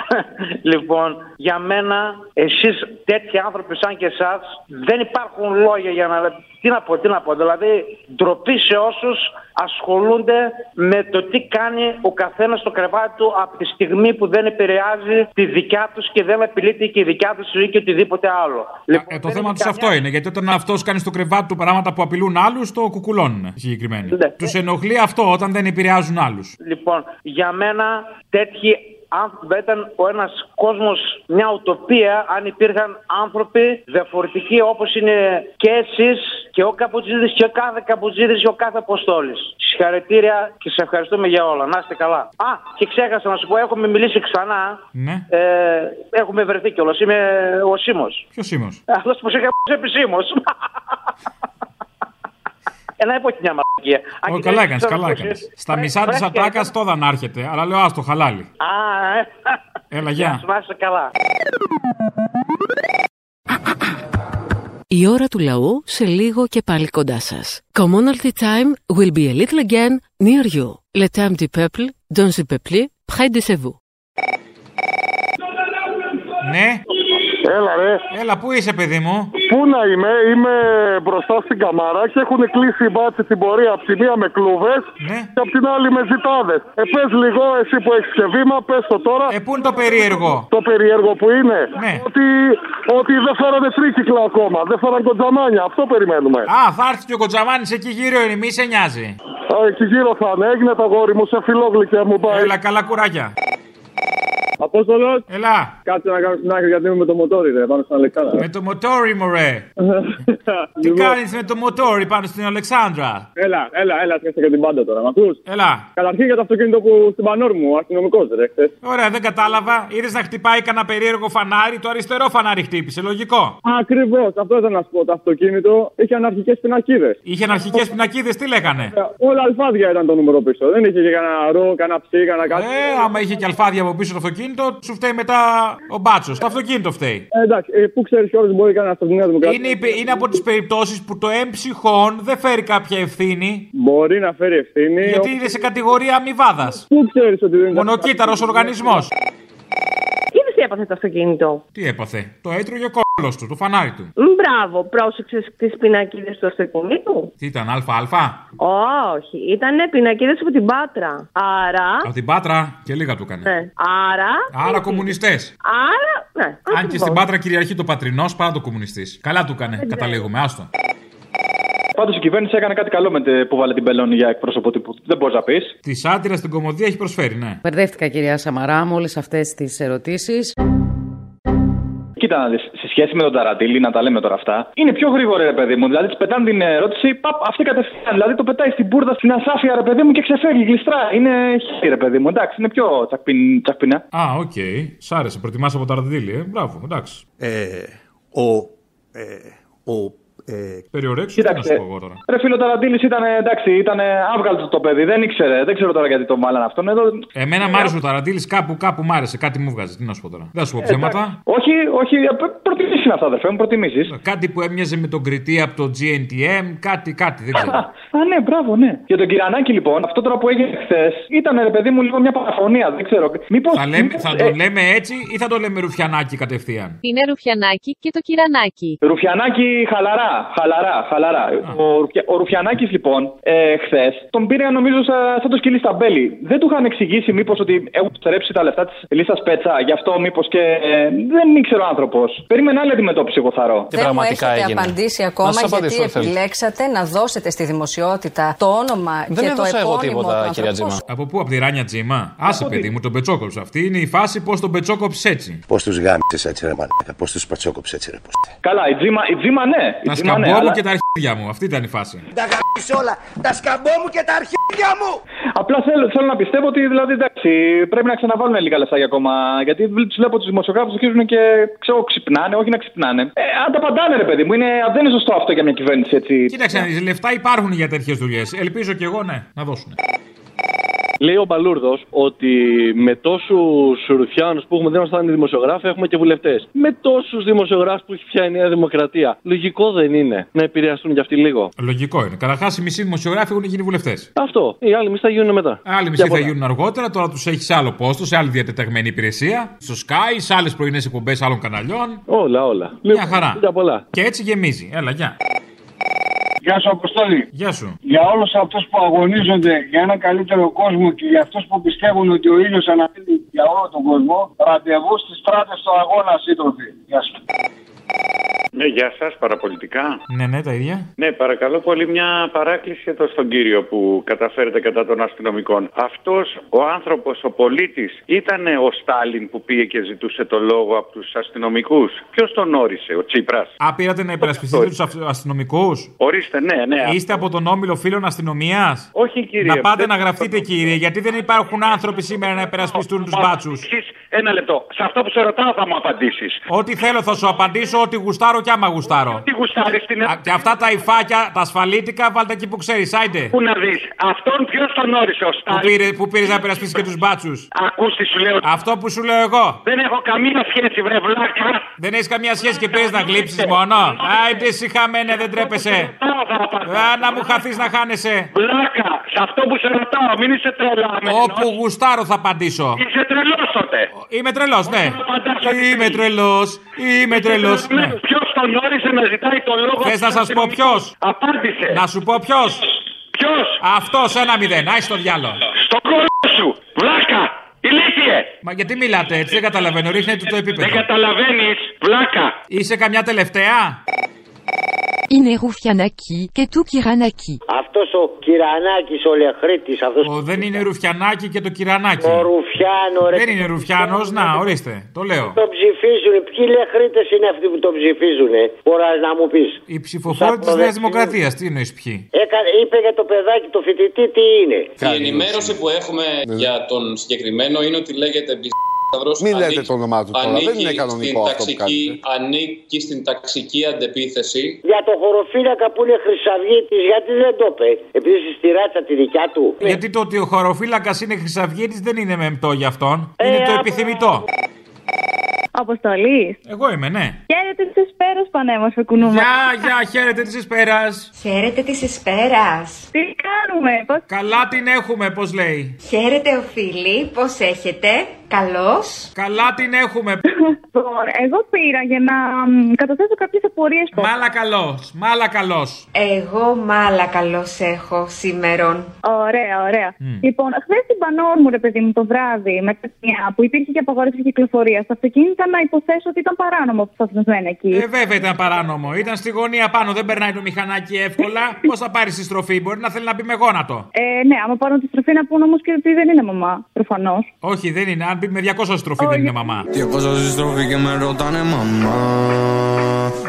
λοιπόν, για μένα, εσείς τέτοιοι άνθρωποι σαν και εσάς δεν υπάρχουν υπάρχουν λόγια για να. Τι να πω, τι να πω. Δηλαδή, ντροπή σε όσους ασχολούνται με το τι κάνει ο καθένας στο κρεβάτι του από τη στιγμή που δεν επηρεάζει τη δικιά τους και δεν απειλείται και η δικιά τους ζωή και οτιδήποτε άλλο. Λοιπόν, Ε, το θέμα τους αυτό είναι. Γιατί όταν αυτός κάνει στο κρεβάτι του πράγματα που απειλούν άλλους, το κουκουλώνουν συγκεκριμένοι. Ναι. Τους ενοχλεί αυτό όταν δεν επηρεάζουν άλλους. Λοιπόν, για μένα τέτοιοι άνθρωποι ήταν ο ένας κόσμος μια ουτοπία αν υπήρχαν άνθρωποι διαφορετικοί όπως είναι και εσείς και ο Καπουτζίδη και ο κάθε Καπουτζίδη και ο κάθε Αποστόλης. Συγχαρητήρια και σε ευχαριστούμε για όλα. Να είστε καλά. Α, και ξέχασα να σου πω, έχουμε μιλήσει ξανά. Ναι. Ε, έχουμε βρεθεί κιόλας. Είμαι ο Σίμω. Ποιος Σίμω. Αυτός που σε είχα επισήμω. Ε, να πω και μια μαλακία. Αν Ω, και καλά δεν έκανες, ξέρω καλά πώς έκανες. είναι. Στα μισά της Βρέθηκε, ατάκας τώρα να έρχεται. Αλλά λέω άστο χαλάλι. Α, ε. Έλα, γεια. σου, να είσαι καλά. Η ώρα του λαού σε λίγο και πάλι κοντά σας. Commonalty time will be a little again near you. Le temps du peuple, dans le peuple, près de chez vous. Ναι. Έλα ρε. Έλα, πού είσαι, παιδί μου; Πού να είμαι, είμαι μπροστά στην καμάρα και έχουν κλείσει οι μπάτσοι την πορεία από τη μία με κλούβε Ναι. και από την άλλη με ζητάδες. Ε, πες λίγο, εσύ που έχεις και βήμα, πες το τώρα. Ε, πού είναι το περίεργο; Το περίεργο που είναι; Ναι. Ότι, ότι δεν φέρανε τρίκυκλα ακόμα. Δεν φέραν κοντζαμάνια. Αυτό περιμένουμε. Α, θα έρθει και ο Κοτζαμάνη εκεί γύρω είναι, μη σε νοιάζει. Α, εκεί γύρω θα είναι. Έγινε το γόρι μου σε φιλόγλυκια μου πάει. Έλα, καλά κουράγια. Απόστολος. Έλα. Κάτσε να κάνω στην άκρη γιατί είμαι με το μοτόρι, ρε, πάνω στην Αλεξάνδρα. Με το μοτόρι, μωρέ. Τι Λοιπόν. κάνεις με το μοτόρι πάνω στην Αλεξάνδρα; Έλα, έλα, έλα, σκέφτε και την πάντα τώρα. Μ' ακούς; Έλα. Καταρχήν για το αυτοκίνητο που στην πανόρ μου, αστυνομικός ρε, χθες. Ωραία, δεν κατάλαβα. Είδες να χτυπάει κανένα περίεργο φανάρι, το αριστερό φανάρι χτύπησε. Λογικό. Ακριβώς, αυτό ήθελα να σου πω. Το αυτοκίνητο είχε αναρχικές πινακίδες. Είχε αναρχικές πινακίδες, τι λέγανε; Όλα αλφάδια ήταν το νούμερο πίσω. Δεν είχε και κανένα ρο, κανένα ψή, κανένα κάτι. Ε, άμα είχε και αλφάδια από πίσω το αυτοκίνητο, σου φταίει μετά ο μπάτσος. Το αυτοκίνητο φταίει. Ε, εντάξει, ε, πού ξέρεις κιόλα μπορεί κανένας από τη Νέα Δημοκρατία. Είναι, η- είναι από τις περιπτώσεις που το έμψυχον δεν φέρει κάποια ευθύνη. Μπορεί να φέρει ευθύνη. Γιατί είναι σε κατηγορία αμοιβάδας. Πού ξέρεις ότι δεν είναι. Μονοκύτταρος οργανισμός. Είδε τι έπαθε το αυτοκίνητο; Τι έπαθε; Το έτρωγε ο κόλλο του, το φανάρι του. Μ, Μπράβο, πρόσεξες τις πινακίδες του αυτοκινήτου. Τι ήταν, ΑΑ. Όχι, ήταν πινακίδες από την Πάτρα. Άρα. Από την Πάτρα και λίγα του έκανε. Ναι. Άρα. Άρα κομμουνιστές. Άρα. Ναι, Αν και ακριβώς. στην Πάτρα κυριαρχεί το πατρινός, παρά το κομμουνιστής. Καλά του έκανε, καταλήγουμε, άστο. Πάντως η κυβέρνηση έκανε κάτι καλό με τε- που βάλε την Πελώνη για εκπρόσωπο τύπου. Δεν μπορείς να πεις. Τη σάτυρα στην κομμωδία έχει προσφέρει, ναι. Μπερδεύτηκα κυρία Σαμαρά με όλες αυτές τις ερωτήσεις. Κοίτα να δεις, σε σχέση με τον Ταραντήλη, να τα λέμε τώρα αυτά, είναι πιο γρήγορο ρε παιδί μου. Δηλαδή της πετάνε την ερώτηση, παπ, αυτή κατευθείαν. Δηλαδή το πετάει στην μπουρδα, στην ασάφεια ρε παιδί μου και ξεφεύγει γλιστρά. Είναι χι ρε παιδί μου, εντάξει, είναι πιο τσακπιν, τσακπινά. Α, οκ. Σ' άρεσε, προτιμάς από Ταραντήλη, ε. Μπράβο, εντάξει. Ε, ο. Ε, ο. Ε, Περιορέξου, τι να σου πω εγώ τώρα. Ρε φίλο Ταραντήλη ήταν εντάξει, ήταν άβγαλτο το παιδί, δεν ήξερε, δεν ξέρω τώρα γιατί τον βάλαν αυτόν. Εδώ... Εμένα μ' άρεσε ο Ταραντήλη, κάπου, κάπου μ' άρεσε, κάτι μου βγάζει. Τι να σου πω τώρα. Δεν θα σου πω ψέματα. Όχι, όχι, προτιμήσεις είναι αυτά, αδερφέ μου, προτιμήσεις. Κάτι που έμοιαζε με τον κριτή από το GNTM, κάτι, κάτι, δεν ξέρω. Α, ναι, μπράβο, ναι. Για τον Κυρανάκη, λοιπόν, αυτό τώρα που έγινε χθες ήταν, ρε παιδί μου, λίγο μια παραφωνία. Δεν ξέρω. Μήπως, Θα, λέμε, μήπως, θα ε, το λέμε έτσι ή θα το λέμε ρουφιανάκι κατευθείαν; Είναι Ρουφιανάκι και το Κυρανάκι. Ρουφιανάκη, χαλαρά, χαλαρά, χαλαρά. Ο, Ρουφια, ο Ρουφιανάκης, λοιπόν, ε, χθες τον πήρε, νομίζω, σαν, σαν το σκυλί στα μπέλη. Δεν του είχαν εξηγήσει, μήπως, ότι έχουν στρέψει τα λεφτά της λίστα Πέτσα. Γι' αυτό, μήπως και ε, δεν ήξερε ο άνθρωπος. Περίμενε άλλη αντιμετώπιση, εγώ θα ρω. Δεν μου έχετε απαντήσει ακόμα Να σας γιατί απαντήσω, αν θέλετε. επιλέξατε να δώσετε στη δημοσιότητα το όνομα Δεν και το έδωσα εγώ επώνυμο τίποτα, του ανθρώπου. κυρία Τζίμα. Από πού, από τη Ράνια Τζίμα; Άσε, παιδί μου, τον πετσόκοψε. Αυτή είναι η φάση πώς τον πετσόκοψες έτσι. Πώς τους γάμισες έτσι, ρε μαλάκα. Πώς τους πατσόκοψε έτσι, ρε πούστε. Καλά, η Τζίμα, η Τζίμα ναι. Η Τα Τζίμα, ναι, σκαμπό μου αλλά- και τα αρχίδια μου. Αυτή ήταν η φάση. Τα γάμισε όλα. Τα σκαμπό μου και τα αρχίδια μου. Απλά θέλω, θέλω να πιστεύω ότι δηλαδή εντάξει, πρέπει να ξαναβάλουν λίγα λεφτάκια ακόμα. Γιατί τους βλέπω τους δημοσιογράφους αρχίζουν και ξέρω, ξυπνάνε, όχι να ξυπνάνε. Ε, αν τα παντάνε, ρε παιδί μου, είναι, δεν είναι σωστό αυτό για μια κυβέρνηση έτσι. Κοίταξε, να δεις, λεφτά υπάρχουν για τέτοιες δουλειές. Ελπίζω κι εγώ, ναι, να δώσουν. Λέει ο Μπαλούρδος ότι με τόσους ρουφιάνου που έχουμε δεν μα φτάνει δημοσιογράφοι, έχουμε και βουλευτές. Με τόσους δημοσιογράφους που έχει πια η Νέα Δημοκρατία. Λογικό δεν είναι να επηρεαστούν κι αυτοί λίγο; Λογικό είναι. Καταρχάς, οι μισοί δημοσιογράφοι έχουν γίνει βουλευτές. Αυτό. Οι άλλοι μισοί θα γίνουν μετά. Άλλοι μισοί θα γίνουν αργότερα, τώρα τους έχει σε άλλο πόστο, σε άλλη διατεταγμένη υπηρεσία. Στο Sky, σε άλλες πρωινές εκπομπές άλλων καναλιών. Όλα, όλα. Μια χαρά. Για πολλά. Και έτσι γεμίζει. Έλα, γεια. Γεια σου, Αποστόλη. Γεια σου. Για όλους αυτούς που αγωνίζονται για ένα καλύτερο κόσμο και για αυτούς που πιστεύουν ότι ο ήλιος αναφέρει για όλο τον κόσμο, ραντεβού στις στράτες στο αγώνα, σύντροφοι. Γεια σου. Ναι, γεια σας, παραπολιτικά. Ναι, ναι, τα ίδια. Ναι, παρακαλώ πολύ μια παράκληση εδώ στον κύριο που καταφέρετε κατά των αστυνομικών. Αυτός ο άνθρωπος, ο πολίτης, ήταν ο Στάλιν που πήγε και ζητούσε το λόγο από τους αστυνομικούς; Ποιος τον όρισε, ο Τσίπρας; Α, πήρατε να υπερασπιστείτε τους αστυνομικούς; Ορίστε, ναι, ναι. Είστε από τον όμιλο φίλων αστυνομίας; Όχι, κύριε. Να πάτε δεν- να γραφτείτε, κύριε, γιατί δεν υπάρχουν άνθρωποι σήμερα να υπερασπιστούν τους μπάτσους. Εσείς, Ένα λεπτό. Σε αυτό που σε ρωτάω θα μου απαντήσεις. Ό,τι θέλω θα σου απαντήσω, ό,τι γουστάρω και άμα γουστάρω. Τι γουστάρεις στην Α, Και αυτά τα υφάκια, τα ασφαλίτικα, βάλτε εκεί που ξέρεις, άιντε. Πού να δεις. Αυτόν ποιος τον όρισε, ο Που Στάλιν; πήρε, που πήρες να υπερασπίσεις και τους μπάτσους. Ακούς τι σου λέω. Αυτό που σου λέω εγώ. Δεν έχω καμία σχέση, βρε βλάκα. Δεν έχεις καμία σχέση και πήρε να γλύψεις μόνο. Άιντε, εσύ χαμένε, δεν τρέπεσαι. Α, να μου χαθείς να χάνεσαι. Βλάκα, σε αυτό που σε ρωτάω, μην είσαι τρελαμένο. Όπου γουστάρω θα απαντήσω. Είσαι τρελός τότε. Είμαι τρελός, ναι. Είμαι τρελός. Είμαι τρελός. Ναι. Ποιος τον όρισε να ζητάει το λόγο. Θες να σας πω ποιος; Απάντησε. Να σου πω ποιος; Ποιος; Αυτός ένα μηδέν. Άι στο διάλο. Στο κόλλο σου. Βλάκα. Ηλίθιε. Μα γιατί μιλάτε έτσι, δεν καταλαβαίνω. Ρίχνετε το επίπεδο. Δεν καταλαβαίνεις. Βλάκα. Είσαι καμιά τελευταία; Είναι Ρουφιανάκι και του Κυρανάκι. Αυτός ο Κυρανάκης, ο Λεχρήτη, αυτός. Ο, δεν είναι Ρουφιανάκι και το Κυρανάκι. Ο Ρουφιάνο, ρε. Δεν είναι Ρουφιάνος, να, ορίστε, το λέω. Τον ψηφίζουν. Ποιοι λεχρήτε είναι αυτοί που τον ψηφίζουν, Μπορείς να μου πεις. Οι ψηφοφόροι της Νέας Δημοκρατίας, τι εννοείς ποιοι; Έκανε, είπε για το παιδάκι, το φοιτητή, τι είναι. Η ενημέρωση που έχουμε για τον συγκεκριμένο είναι ότι λέγεται Μπισταύρος. Μην λέτε το όνομά του τώρα, δεν είναι κανονικό στην αυτό που ταξική, κάνετε. Ανήκει στην ταξική αντεπίθεση. Για το χωροφύλακα που είναι Χρυσαυγήτης, γιατί δεν το είπε; Επειδή στη ράτσα τη δικιά του. Γιατί το ότι ο χωροφύλακας είναι χρυσαυγήτης δεν είναι μεμπτό για αυτόν. Είναι το επιθυμητό. Αποστολή. Εγώ είμαι, ναι. Χαίρετε της Εσπέρας, πανέμορφε κουνούμα. Γεια, γεια, χαίρετε της Εσπέρας. Χαίρετε της Εσπέρας. Τι κάνουμε, πώ. Καλά την έχουμε, πώς λέει. Χαίρετε, οφείλει, πώς έχετε. Καλώς. Καλά την έχουμε. Λοιπόν, εγώ πήρα για να μ, καταθέσω κάποιες απορίες. Μάλα καλό, μάλα καλό. Εγώ μάλα καλώς έχω σήμερον. Ωραία, ωραία. Λοιπόν, χθες στην Πανόρμου, ρε παιδί μου, το βράδυ, με μια που υπήρχε και απαγόρευση κυκλοφορίας στα αυτοκίνητα, να υποθέσω ότι ήταν παράνομο που σταθμισμένο εκεί. Ε, βέβαια ήταν παράνομο. Ήταν στη γωνία πάνω, δεν περνάει το μηχανάκι εύκολα. Πώς θα πάρεις τη στροφή, μπορεί να θέλει να μπει με γόνατο. Ε, ναι, άμα πάρουν τη στροφή να πούνε όμως και ότι δεν είναι μαμά, προφανώς. Όχι, δεν είναι. Αν μπει με 200 στροφή δεν είναι μαμά. 200 συστροφή και με ρωτάνε μαμά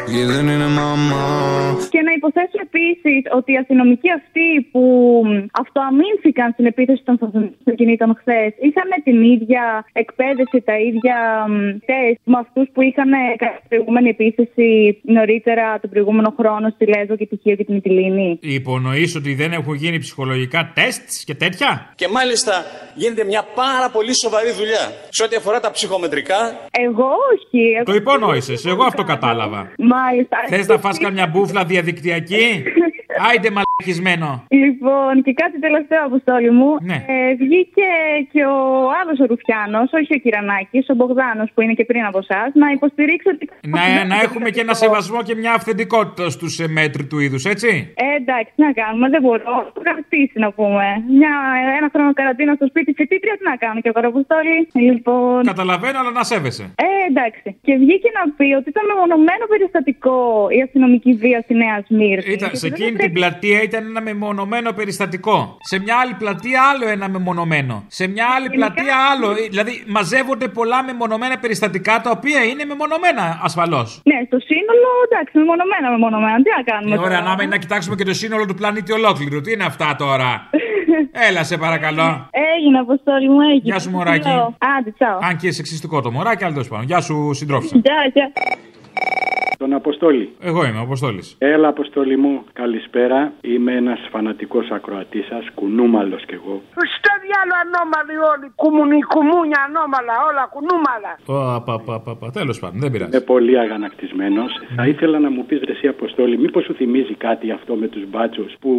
Και δεν είναι μαμά Και να υποθέσω επίσης ότι οι αστυνομικοί αυτοί που μ, αυτοαμήνθηκαν στην επίθεση των αυτοκινήτων χθες είχαν την ίδια εκπαίδευση, τα ίδια μ, τεστ με αυτούς που είχαν κάνει την προηγούμενη επίθεση νωρίτερα τον προηγούμενο χρόνο στη Λέσβο και τη Χίο και τη Μυτιλίνη. Υπονοείς ότι δεν έχουν γίνει ψυχολογικά τεστς και τέτοια; Και μάλιστα γίνεται μια πάρα πολύ σοβαρή δουλειά σε ό,τι αφορά τα ψυχομετρικά. Εγώ όχι. εγώ- Το υπονόησες, εγώ αυτό κατάλαβα. Μάλιστα. Θες να φας καμιά μπούφλα διαδικτυακή. Άιντε μαλακισμένο. Λοιπόν, και κάτι τελευταίο, Αποστόλη μου. Ναι. Ε, βγήκε και ο άλλος ο Ρουφιάνος, όχι ο Κυρανάκης, ο Μπογδάνος που είναι και πριν από εσάς, να υποστηρίξει ότι. Να, να έχουμε και ένα σεβασμό και μια αυθεντικότητα στους μέτρη του είδους, έτσι. Ε, εντάξει, τι να κάνουμε, δεν μπορώ. Το κρατήσει να πούμε. Μια, ένα χρόνο καραντίνα στο σπίτι, φοιτήτρια, τι να κάνω και εγώ, ρε Αποστόλη. Λοιπόν. Καταλαβαίνω, αλλά να σέβεσαι. Ε, εντάξει. Και βγήκε να πει ότι ήταν μεμονωμένο περιστατικό η αστυνομική βία στη Νέα Σμύρνη. Ήταν, Και σε ότι δεν εκείνη την πλατεία ήταν ένα μεμονωμένο περιστατικό. Σε μια άλλη πλατεία άλλο ένα μεμονωμένο. Σε μια άλλη πλατεία άλλο. Ε, Δηλαδή μαζεύονται πολλά μεμονωμένα περιστατικά τα οποία είναι μεμονωμένα ασφαλώς. Ναι, στο σύνολο, εντάξει, μεμονωμένα, μεμονωμένα. Τι να κάνουμε. Ε, ωραία, τώρα; να, να κοιτάξουμε και το σύνολο του πλανήτη ολόκληρου. Τι είναι αυτά τώρα; Έλα, σε παρακαλώ. Έγινε, αποστόλη μου, έγινε. Γεια σου, μωράκι. Άντε, τσάω. Αν και σεξιστικό το μωράκι, αλλά τέλος πάντων. Γεια σου, συντρόφισσα. Γεια, γεια. Τον Αποστόλη. Εγώ είμαι, ο Αποστόλης. Έλα, Αποστόλη μου, καλησπέρα. Είμαι ένας φανατικός ακροατής σας, κουνούμαλος κι εγώ. Στο κι άλλο ανώμαλοι όλοι. Κουμουνι, κουμούνια ανώμαλα, όλα κουνούμαλα. Τέλος πάντων, δεν πειράζει. Είμαι πολύ αγανακτισμένος. Θα ήθελα να μου πεις εσύ Αποστόλη, μήπως σου θυμίζει κάτι αυτό με τους μπάτσους που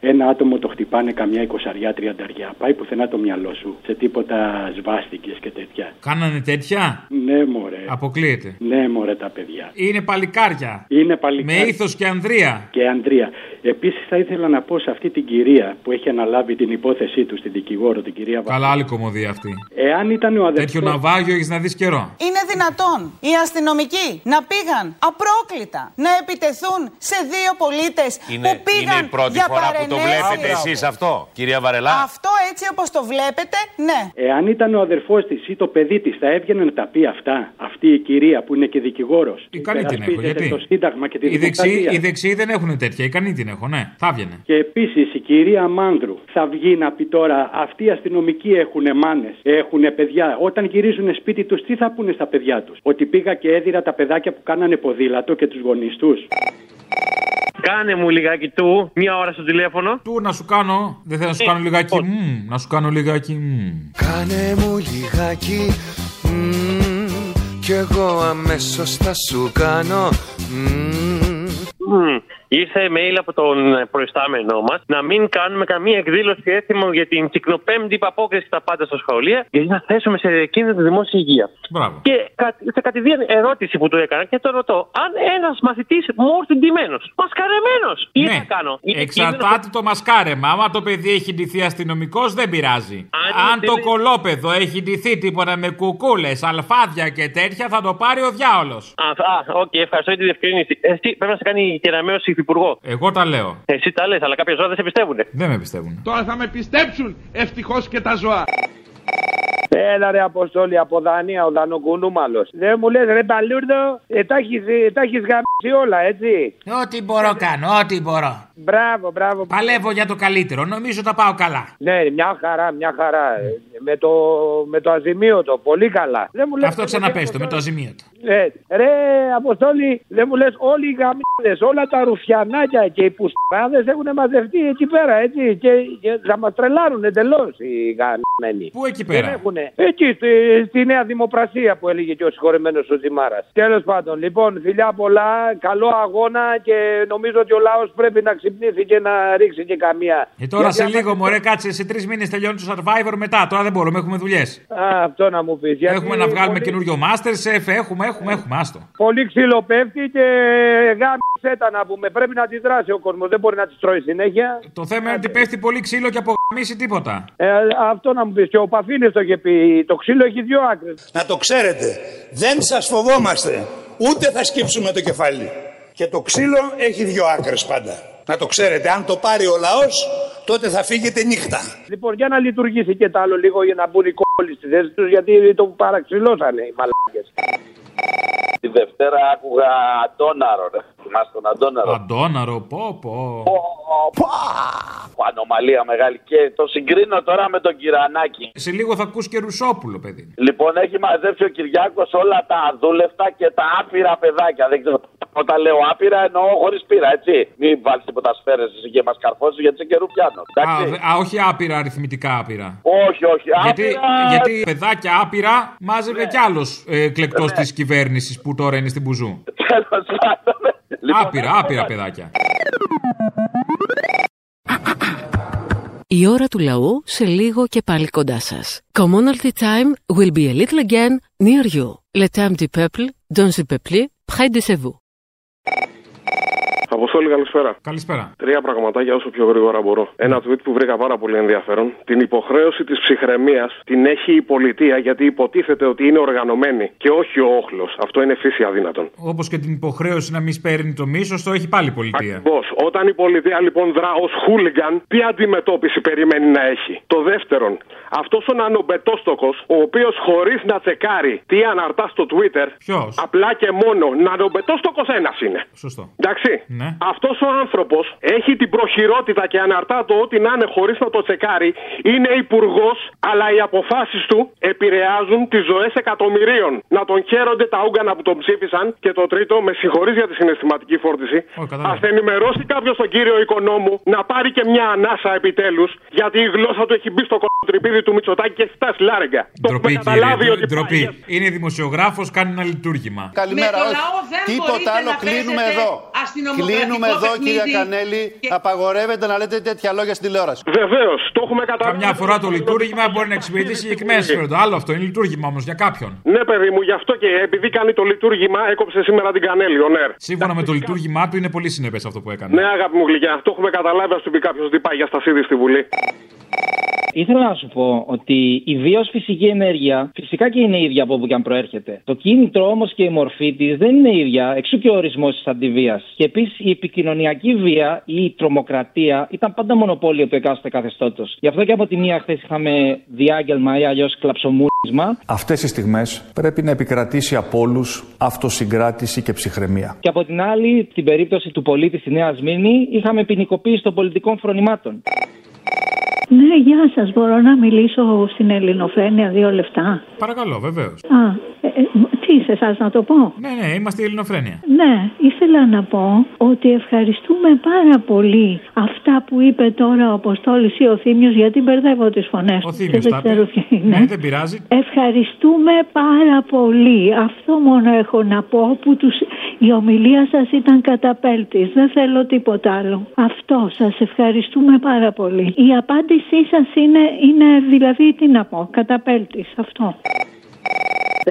ένα άτομο το χτυπάνε καμιά εικοσαριά τριανταριά. Πάει πουθενά το μυαλό σου σε τίποτα σβάστηκες και τέτοια. Κάνανε τέτοια; Ναι, μωρέ. Αποκλείεται. Ναι, μωρέ τα παιδιά. Είναι παλικάρια. Είναι παλικάρια. Με ήθος και ανδρεία. Και Ανδρία. Επίσης θα ήθελα να πω σε αυτή την κυρία που έχει αναλάβει την υπόθεσή του, στην δικηγόρο, την κυρία Βα... Καλά, άλλη κομμωδία αυτή. Εάν ήταν ο αδερφός... Τέτοιο ναυάγιο έχεις να δεις καιρό. Είναι δυνατόν οι αστυνομικοί να πήγαν απρόκλητα να επιτεθούν σε δύο πολίτες Είναι, που πήγαν είναι η πρώτη για φορά που το παρενέργεια. βλέπετε εσείς αυτό, κυρία Βαρελά; Αυτό έτσι όπως το βλέπετε, ναι. Εάν ήταν ο αδερφός της ή το παιδί της, θα έβγαινε να τα πει αυτά; Αυτή η κυρία που είναι και δικηγόρος. Ικανή την έχω. Γιατί; Το Σύνταγμα και τη οι δεξιοί, Δημοκρατία. οι δεξιοί δεν έχουν τέτοια. Ικανή την έχω, ναι. Θα έβγαινε. Και επίσης η κυρία Μάνδρου θα βγει να πει τώρα: Αυτοί οι αστυνομικοί έχουν μάνες, έχουν παιδιά. Όταν γυρίζουν σπίτι τους, τι θα πούνε στα παιδιά τους; Ότι πήγα και έδιρα τα παιδάκια που κάνανε ποδήλατο και τους γονείς τους. Κάνε μου λιγάκι του, μία ώρα στο τηλέφωνο. Του να σου κάνω. Δεν θέλω να σου κάνω λιγάκι. μμμ, να σου κάνω λιγάκι. μμμ. Κάνε μου λιγάκι μμμ, Κι εγώ αμέσως θα σου κάνω μμμ. Μμμ. Ήρθε email από τον ε, προϊστάμενό μας να μην κάνουμε καμία εκδήλωση έθιμο για την κυκνοπέμπτη υπαπόκριση στα πάντα στα σχολεία, γιατί θα θέσουμε σε κίνδυνο τη δημόσια υγεία. Μπράβο. Και κα, σε κατηδίαν ερώτηση που του έκανα και το ρωτώ, αν ένας μαθητής μου έρθει ντυμένος, μασκαρεμένος, τι Ναι. θα κάνω; Είναι Εξαρτάται το μασκάρεμα. Άμα το παιδί έχει ντυθεί αστυνομικός, δεν πειράζει. Αν, είναι το τελε- κολόπεδο έχει ντυθεί τίποτα με κουκούλες, αλφάδια και τέτοια, θα το πάρει ο διάολος. Α, α, οκ, ευχαριστώ για τη διευκρίνιση. Εσύ πρέπει να σε κάνει κεραμαίο υφυπουργό. Εγώ τα λέω. Εσύ τα λες, αλλά κάποια ζώα δεν σε πιστεύουν. Δεν με πιστεύουν. Τώρα θα με πιστέψουν ευτυχώς και τα ζώα. Έλα ρε Αποστόλη από Δανία, ο Δανοκουνούμαλος. Δεν μου λες ρε Παλούρδο, ε, τα έχεις, ε, τα έχεις γαμήσει όλα έτσι. Ό,τι μπορώ κάνω, ό,τι μπορώ. Μπράβο, μπράβο. Παλεύω για το καλύτερο. Νομίζω τα πάω καλά. Ναι, μια χαρά, μια χαρά. Ε, Με το, με το αζημίωτο, πολύ καλά. Δεν μου λες, Αυτό ξαναπες το με το αζημίωτο. Ε, ρε Αποστόλη, δεν μου λες όλοι οι γαμίδες, όλα τα ρουφιανάκια και οι πουστράδες έχουν μαζευτεί εκεί πέρα, έτσι. Και, και θα μας τρελάρουν εντελώς οι γαμμένοι. Πού εκεί πέρα; Δεν έχουνε. Εκεί, στη, στη Νέα Δημοπρασία που έλεγε και ο συγχωρεμένος ο Ζημάρας. Τέλος πάντων, λοιπόν, φιλιά πολλά, καλό αγώνα και νομίζω ότι ο λαός πρέπει να ξυπνήσει και να ρίξει και καμία. Και τώρα Γιατί σε άμα- λίγο, μωρέ, κάτσε σε τρεις μήνες τελειώνει το survivor μετά. Τώρα δεν μπορούμε, έχουμε δουλειές. Α, αυτό να μου πεις. γιατί Έχουμε να βγάλουμε πολύ- καινούριο Masterchef, έχουμε, έχουμε, έχουμε, άστο. Πολύ ξύλο πέφτει και γάμισε τα να πούμε. Πρέπει να αντιδράσει ο κόσμος. Δεν μπορεί να τη τρώει συνέχεια. Το θέμα είναι ότι πέφτει πολύ ξύλο και απογαμίσει τίποτα. Ε, αυτό να μου πεις. Και ο Παφίνης το είχε πει. Το ξύλο έχει δύο άκρες. Να το ξέρετε, δεν σας φοβόμαστε, ούτε θα σκύψουμε το κεφάλι. Και το ξύλο έχει δύο άκρες πάντα. Να το ξέρετε, αν το πάρει ο λαός, τότε θα φύγετε νύχτα. Λοιπόν, για να λειτουργήσει και το άλλο λίγο για να μπουν οι κόλλοι στη θέση τους, γιατί το παραξηλώσανε οι μαλάκες. Τη Δευτέρα άκουγα Αντώναρο, ρε. Θυμάστε τον Αντώναρο; Αντώναρο, πω πω. Πω, Ανομαλία μεγάλη. Και το συγκρίνω τώρα με τον Κυρανάκη. Σε λίγο θα ακούς και Ρουσόπουλο, παιδί. Λοιπόν, έχει μαζέψει ο Κυριάκος όλα τα αδούλευτα και τα άπειρα παιδάκια. Δεν ξέρω. Όταν λέω άπειρα εννοώ χωρίς πείρα, έτσι. Μην βάλεις τίποτα σφαίρες και μας καρφώσεις γιατί σε καιρού πιάνω. Α, δε- α, όχι άπειρα, αριθμητικά άπειρα. Όχι, όχι. Γιατί, άπειρα- γιατί παιδάκια άπειρα μάζευε κι άλλος ε, κλεκτός Ναι. της κυβέρνησης που τώρα είναι στην Μπουζού. Τέλος πάντων. Λοιπόν, Άπειρα, άπειρα παιδάκια. Η ώρα του λαού σε λίγο και πάλι κοντά σας. Commonalty time will be a little again near you. Le temps du peuple, dans le peuple, près de chez vous. Αποστόλη, καλησπέρα. Καλησπέρα. Τρία πραγματάκια όσο πιο γρήγορα μπορώ. Ένα tweet που βρήκα πάρα πολύ ενδιαφέρον. Την υποχρέωση της ψυχραιμίας την έχει η πολιτεία γιατί υποτίθεται ότι είναι οργανωμένη και όχι ο όχλος. Αυτό είναι φύση αδύνατον. Όπως και την υποχρέωση να μην σπέρνει το μίσος, το έχει πάλι η πολιτεία. Πώ, όταν η πολιτεία λοιπόν δρά ως χούλιγκαν, τι αντιμετώπιση περιμένει να έχει; Το δεύτερον, αυτός ο νανομπετόστοκος, ο οποίος χωρίς να τσεκάρει τι αναρτά στο Twitter, Ποιος; απλά και μόνο νανομπετόστοκος ένας είναι. Σωστό. Εντάξει. Ναι. Ε. Αυτός ο άνθρωπος έχει την προχειρότητα και αναρτά το ότι να είναι χωρίς να το τσεκάρει. Είναι υπουργός, αλλά οι αποφάσεις του επηρεάζουν τις ζωές εκατομμυρίων. Να τον χαίρονται τα όγκανα που τον ψήφισαν. Και το τρίτο, με συγχωρείς για τη συναισθηματική φόρτιση. Α ενημερώσει κάποιος τον κύριο Οικονόμου να πάρει και μια ανάσα επιτέλους. Γιατί η γλώσσα του έχει μπει στο κολοτρυπίδι του Μητσοτάκη και έχει φτάσει λάρεγγα. Το έχουμε Ντροπή, καταλάβει κύριε. ότι Ντροπή. Είναι δημοσιογράφος, κάνει ένα λειτουργήμα. Καλημέρα, Με το όχι. λαό δεν Τίποτα μπορείτε άλλο. να Κλείνουμε παίζετε εδώ. Αστυνομοκρατικό Κλείνουμε εδώ, παιχνίδι. κυρία Κανέλη. Απαγορεύεται να λέτε τέτοια λόγια στην τηλεόραση. Βεβαίω, το έχουμε καταλάβει. Καμιά φορά το λειτουργήμα μπορεί να εξυπηρετήσει συγκεκριμένα συμφέροντα. Άλλο αυτό είναι λειτουργήμα όμω για κάποιον. Ναι, παιδί μου, γι' αυτό και επειδή κάνει το λειτουργήμα, έκοψε σήμερα την Κανέλη, ο Νέρ. Σύμφωνα με το λειτουργήμά του είναι πολύ συνεπέ αυτό που έκανε. Ναι, αγάπη μου γλυκιά, το έχουμε καταλάβει. Α του πει κάποιο τι πάει για στασίδι στη Βουλή. Ήθελα να σου πω ότι η βίος φυσική ενέργεια φυσικά και είναι ίδια από όπου και αν προέρχεται. Το κίνητρο όμως και η μορφή της δεν είναι ίδια, εξού και ο ορισμός της αντιβίας. Και επίσης η επικοινωνιακή βία ή η τρομοκρατία ήταν πάντα μονοπόλιο του εκάστοτε καθεστώτος. Γι' αυτό και από τη μία χθες είχαμε διάγγελμα ή αλλιώς κλαψομούρισμα. Αυτές οι στιγμές πρέπει να επικρατήσει από όλους αυτοσυγκράτηση και ψυχραιμία. Και από την άλλη, στην περίπτωση του πολίτη στη Νέα Σμύρνη, είχαμε ποινικοποίηση των πολιτικών φρονημάτων. Ναι, γεια σας. Μπορώ να μιλήσω στην Ελληνοφρένεια δύο λεπτά. Παρακαλώ, βεβαίως. Α, ε, ε, τι σε εσάς να το πω; Ναι, ναι, είμαστε η Ελληνοφρένεια. Ναι, ήθελα να πω ότι ευχαριστούμε πάρα πολύ αυτά που είπε τώρα ο Αποστόλης ή ο Θήμιος γιατί μπερδεύω τις φωνές. Ο του Θήμιος και τα δεν ξέρω είπε. ποιοι είναι. Ναι, δεν πειράζει. Ευχαριστούμε πάρα πολύ. Αυτό μόνο έχω να πω που τους... η ομιλία σας ήταν καταπέλτης. Δεν θέλω τίποτα άλλο. Αυτό σας ευχαριστούμε πάρα πολύ. Η απάντησή σας είναι, είναι δηλαδή τι να πω, καταπέλτης. Αυτό.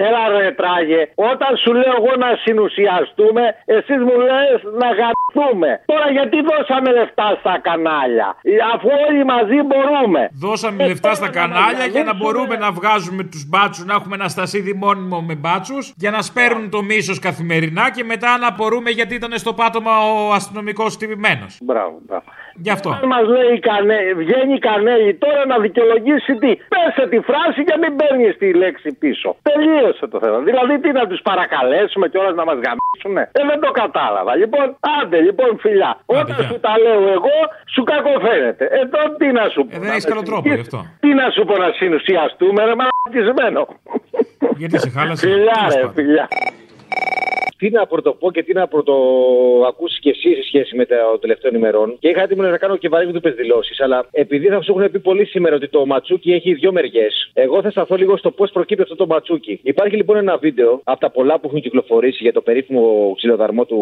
Έλα ρε τράγε, όταν σου λέω εγώ να συνουσιαστούμε, εσείς μου λες να γαμπτούμε. Τώρα γιατί δώσαμε λεφτά στα κανάλια, Ε, αφού όλοι μαζί μπορούμε. Δώσαμε λεφτά στα κανάλια για να μπορούμε να βγάζουμε τους μπάτσους, να έχουμε ένα στασίδι μόνιμο με μπάτσους, για να σπέρνουν το μίσος καθημερινά και μετά να μπορούμε γιατί ήταν στο πάτωμα ο αστυνομικός τυπημένο. Μπράβο, μπράβο. Γι' αυτό. Αν μας λέει η Κανέ, βγαίνει η Κανέλη τώρα να δικαιολογήσει τι; Πέσε τη φράση και μην παίρνεις τη λέξη πίσω. Τελείωσε το θέμα. Δηλαδή τι να τους παρακαλέσουμε κιόλα να μας γαμίσουνε; Ε, δεν το κατάλαβα. Λοιπόν, άντε λοιπόν φιλιά. Όταν σου τα λέω εγώ, σου κακοφαίνεται. Ε, τώρα τι να σου πω. Ε, δεν να έχεις με καλό τρόπο γι' αυτό. Τι να σου πω να συνουσιαστούμε, ρε μαλακισμένο. Γιατί σε χάλασε; Φιλιά, ρε, φιλιά. Τι να πρωτοπώ και τι να πρωτοακούσει κι εσύ σε σχέση με τα τελευταίων ημερών. Και είχα έτοιμο να κάνω και βαρύγδουπε δηλώσει. Αλλά επειδή θα σου έχουν πει πολύ σήμερα ότι το ματσούκι έχει δύο μεριές, εγώ θα σταθώ λίγο στο πώς προκύπτει αυτό το ματσούκι. Υπάρχει λοιπόν ένα βίντεο από τα πολλά που έχουν κυκλοφορήσει για το περίφημο ξυλοδαρμό του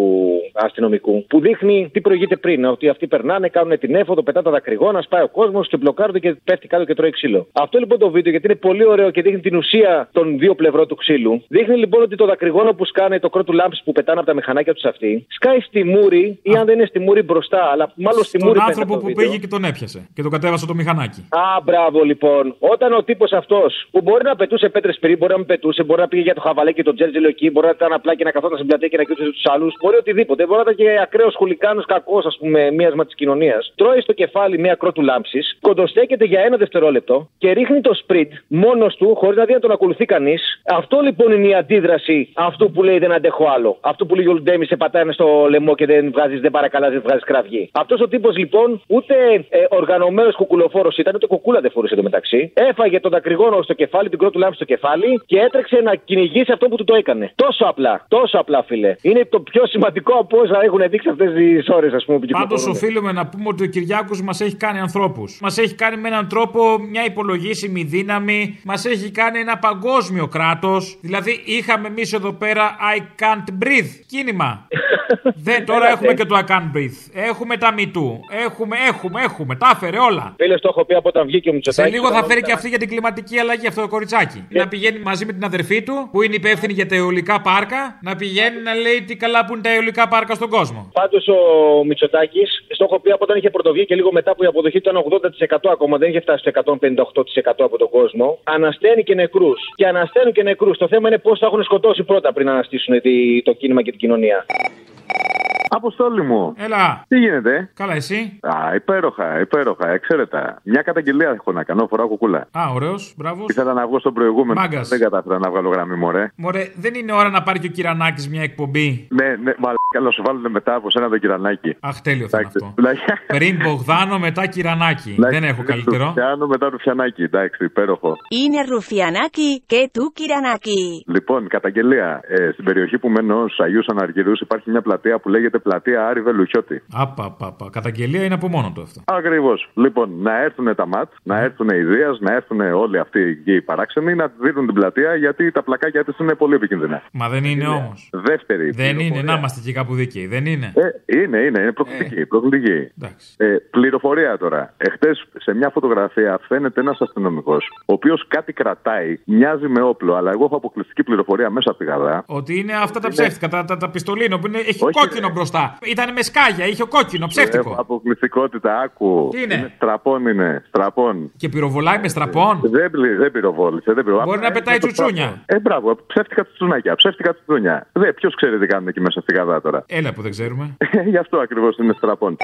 αστυνομικού που δείχνει τι προηγείται πριν. Ότι αυτοί περνάνε, κάνουν την έφοδο, πετά τα δακρυγόνα, σπάει ο κόσμος και μπλοκάρονται και πέφτει κάτω και τρώει ξύλο. Αυτό λοιπόν το βίντεο γιατί είναι πολύ ωραίο και δείχνει την ουσία των δύο πλευρών του ξύλου. Δείχνει λοιπόν ότι το δακρυγόνο που σκάνε το κρότου λάμπη που πετάνε από τα μηχανάκια τους αυτοί, σκάει στη μούρη ή αν δεν είναι στη μούρη μπροστά, αλλά μάλλον στη μούρη Τον πέφτει άνθρωπο αυτό το που βίντεο. πήγε και τον έπιασε. Και τον κατέβασε το μηχανάκι. Α, μπράβο λοιπόν. Όταν ο τύπος αυτός που μπορεί να πετούσε πέτρες πριν, μπορεί να μην πετούσε, μπορεί να πήγε για το χαβαλέ και τον τζέρτζελο εκεί, μπορεί να ήταν απλά και να καθόταν στην πλατεία και να κοιτούσε τους άλλους, μπορεί οτιδήποτε. Μπορεί να ήταν και ακραίος χουλικάνος κακός, ας πούμε, μίασμα της κοινωνίας. Τρώει στο κεφάλι μία κρότου λάμψης, κοντοστέκεται για ένα δευτερόλεπτο και ρίχνει το σπριντ μόνος του, χωρίς να δει να τον ακολουθεί κανείς. Αυτό λοιπόν είναι η αντίδραση αυτού που λέει δεν αντέχω άλλο. Αυτό που λέει ο Λουντέμι σε πατάνε στο λαιμό και δεν βγάζεις, δεν παρακαλάς, δεν βγάζεις κραυγή. Αυτός ο τύπος λοιπόν ούτε ε, οργανωμένος κουκουλοφόρος ήταν, ούτε κουκούλα δεν φορούσε το μεταξύ. Έφαγε τον δακρυγόνο στο κεφάλι, την κρότου λάμψη στο κεφάλι και έτρεξε να κυνηγήσει αυτό που του το έκανε. Τόσο απλά, τόσο απλά, φίλε. Είναι το πιο σημαντικό από όσα έχουν δείξει αυτές τις ώρες, ας πούμε, που Πάντως κυκλοφορούν. οφείλουμε να πούμε ότι ο Κυριάκος μας έχει κάνει ανθρώπους. Μας έχει κάνει με έναν τρόπο μια υπολογίσιμη δύναμη. Μας έχει κάνει ένα παγκόσμιο κράτος. Δηλαδή είχαμε εμείς εδώ πέρα I can't breathe κίνημα. Δεν, τώρα έχουμε και το I can't breathe. Έχουμε τα MeToo. Έχουμε, έχουμε, έχουμε. Τα έφερε όλα. Φίλες, το έχω πει από όταν βγήκε ο Σε Μητσοτάκη. λίγο θα φέρει και αυτή για την κλιματική αλλαγή αυτό το κοριτσάκι. Να πηγαίνει μαζί με την αδερφή του, που είναι υπεύθυνη για τα αιωλικά πάρκα, να πηγαίνει να λέει τι καλά που είναι τα αιωλικά πάρκα στον κόσμο. Πάντως ο Μητσοτάκης, το έχω πει από όταν είχε πρωτοβγεί και λίγο μετά που η αποδοχή ήταν 80% ακόμα, δεν είχε φτάσει στο 158% από τον κόσμο. Ανασταίνει και νεκρούς. Και ανασταίνουν και νεκρούς. Το θέμα είναι πώς θα έχουν σκοτώσει πρώτα πριν αναστήσουν τη- το κίνημα και την κοινωνία. Αποστόλη μου. Έλα. Τι γίνεται; Καλά, εσύ; Α, υπέροχα, υπέροχα, εξαίρετα. Μια καταγγελία έχω να κάνω, φοράω κουκούλα. Α, ωραίος, μπράβος. Ήθελα να βγω στον προηγούμενο. Μάγκας. Δεν κατάφερα να βγάλω γραμμή, μωρέ. Μωρέ, δεν είναι ώρα να πάρει και ο Κυρανάκης μια εκπομπή; Ναι, ναι, μαλάκα, να σου βάλουν μετά από σένα το κυρανάκι. Αχ, τέλειο θα είναι αυτό. Δηλαδή, Πριν Μπογδάνο, μετά Κυρανάκη. δεν έχω καλύτερο. Πιάνω μετά το φιανάκι, εντάξει, υπέροχο. Είναι Ρουφιανάκι και του Κυρανάκι. Λοιπόν, καταγγελία. Ε, στην περιοχή που μένω, στου Αγίου Αναργυρού, υπάρχει μια πλατεία που λέγεται Πλατεία Άρη Βελουχιώτη. Απαπαπα. Καταγγελία είναι από μόνο του αυτό. Ακριβώς. Λοιπόν, να έρθουν τα ματ, να έρθουν οι Δίας, να έρθουν όλοι αυτοί οι οι παράξενοι να δίνουν την πλατεία γιατί τα πλακάκια της είναι πολύ επικίνδυνα. Μα δεν είναι όμως. Δεύτερη. Δεν είναι, να είμαστε και κάπου δίκαιοι. Δεν είναι. Ε, είναι, είναι, είναι προκλητική. προκλητική. Ε, πληροφορία τώρα. Εχθές σε μια φωτογραφία φαίνεται ένας αστυνομικός, ο οποίος κάτι κρατάει, μοιάζει με όπλο, αλλά εγώ έχω αποκλειστική πληροφορία μέσα από τη γαδά. Ότι είναι αυτά τα Είναι. ψεύτικα, τα, τα, τα πιστολίνο που είναι, έχει Όχι, κόκκινο μπροστά. Ήταν με σκάγια, είχε κόκκινο, ψεύτικο. Έχω αποκλειστικότητα, άκου. Τι είναι; Στραπών είναι, στραπών. Και πυροβολάει με στραπών; Δεν, πλη- δεν πυροβόλησε, δεν πυροβόλησε. Μπορεί να πετάει τσουτσούνια. Ε, μπράβο, ψεύτικα τσουτσουνάκια, ψεύτικα τσουτσούνια. Δε, ποιος ξέρει τι κάνουν εκεί μέσα στη γαδά τώρα. Έλα που δεν ξέρουμε. Γι' αυτό ακριβώς είναι στραπών.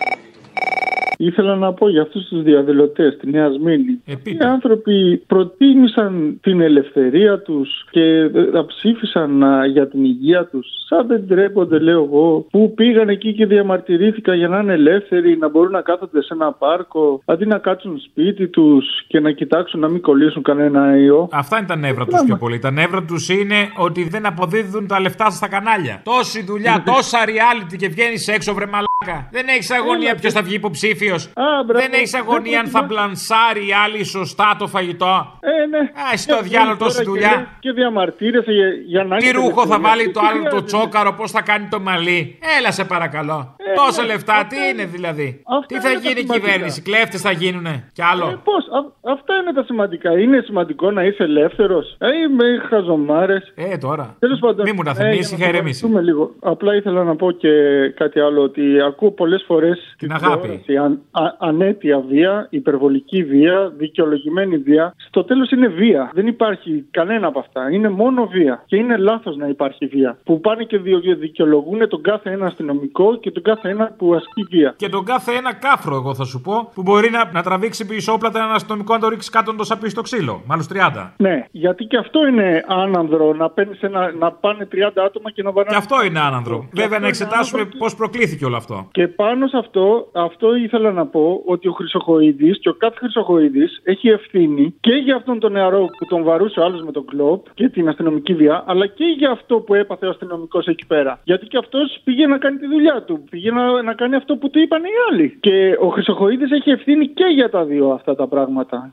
Ήθελα να πω για αυτούς τους διαδηλωτές στη Νέα Σμύρνη. Οι άνθρωποι προτίμησαν την ελευθερία τους και ε, ψήφισαν α, για την υγεία τους. Σαν δεν τρέπονται, λέω εγώ, που πήγαν εκεί και διαμαρτυρήθηκαν για να είναι ελεύθεροι, να μπορούν να κάθονται σε ένα πάρκο, αντί να κάτσουν σπίτι τους και να κοιτάξουν να μην κολλήσουν κανένα ιό. Αυτά είναι τα νεύρα τους πιο πολύ. Τα νεύρα τους είναι ότι δεν αποδίδουν τα λεφτά στα κανάλια. Τόση δουλειά, τόσα reality και βγαίνεις έξω, βρε μαλάκα. Δεν έχεις αγωνία ποιος θα βγει υποψήφιος. Δεν έχεις αγωνία αν θα μπλανσάρει η άλλη σωστά το φαγητό. Ε, ναι. Α, εσύ το διάλογο τόση δουλειά. Και διαμαρτύρεσαι για, για να Τι έχετε ρούχο θα ελευθερία. βάλει Τι το άλλο το χρειάζεται. τσόκαρο, πώς θα κάνει το μαλλί. Έλα σε παρακαλώ. Τόσα λεφτά, τι είναι δηλαδή; Τι θα είναι τα γίνει η σημαντικά. κυβέρνηση, κλέφτες θα γίνουνε. Κι άλλο; Ε, πώς, α- αυτά είναι τα σημαντικά. Είναι σημαντικό να είσαι ελεύθερος. Ε, είμαι χαζομάρες. Ε, τώρα. Τέλος πάντων. Μη μου τα ε, θυμίσει, για να είχα ηρεμήσει. σοβαρευτούμε λίγο. Απλά ήθελα να πω και κάτι άλλο. Ότι ακούω πολλές φορές την αγάπη. Αν, α- ανέτεια βία, υπερβολική βία, δικαιολογημένη βία. Στο τέλος είναι βία. Δεν υπάρχει κανένα από αυτά. Είναι μόνο βία. Και είναι λάθος να υπάρχει βία. Που πάνε και διο- δικαιολογούν τον κάθε ένα αστυνομικό και τον κάθε ένα που ασκεί βία. Και τον κάθε ένα κάφρο, εγώ θα σου πω, που μπορεί να, να τραβήξει πισόπλατα έναν αστυνομικό να το ρίξει κάτω να το σαπίσει στο ξύλο. Μάλλον 30. Ναι, γιατί και αυτό είναι άνανδρο να, παίρνεις ένα, να πάνε 30 άτομα και να βαράνε. Και αυτό είναι άνανδρο. Βέβαια, αυτό να είναι εξετάσουμε πώς προκλήθηκε όλο αυτό. Και πάνω σε αυτό, αυτό ήθελα να πω ότι ο Χρυσοχοίδης και ο κάθε Χρυσοχοίδης έχει ευθύνη και για αυτόν τον νεαρό που τον βαρούσε ο άλλος με τον κλοπ και την αστυνομική βία, αλλά και για αυτό που έπαθε ο αστυνομικός εκεί πέρα. Γιατί και αυτός πήγε να κάνει τη δουλειά του. Πήγε να, να κάνει αυτό που του είπαν οι άλλοι. Και ο Χρυσοχοίδης έχει ευθύνη και για τα δύο αυτά τα πράγματα.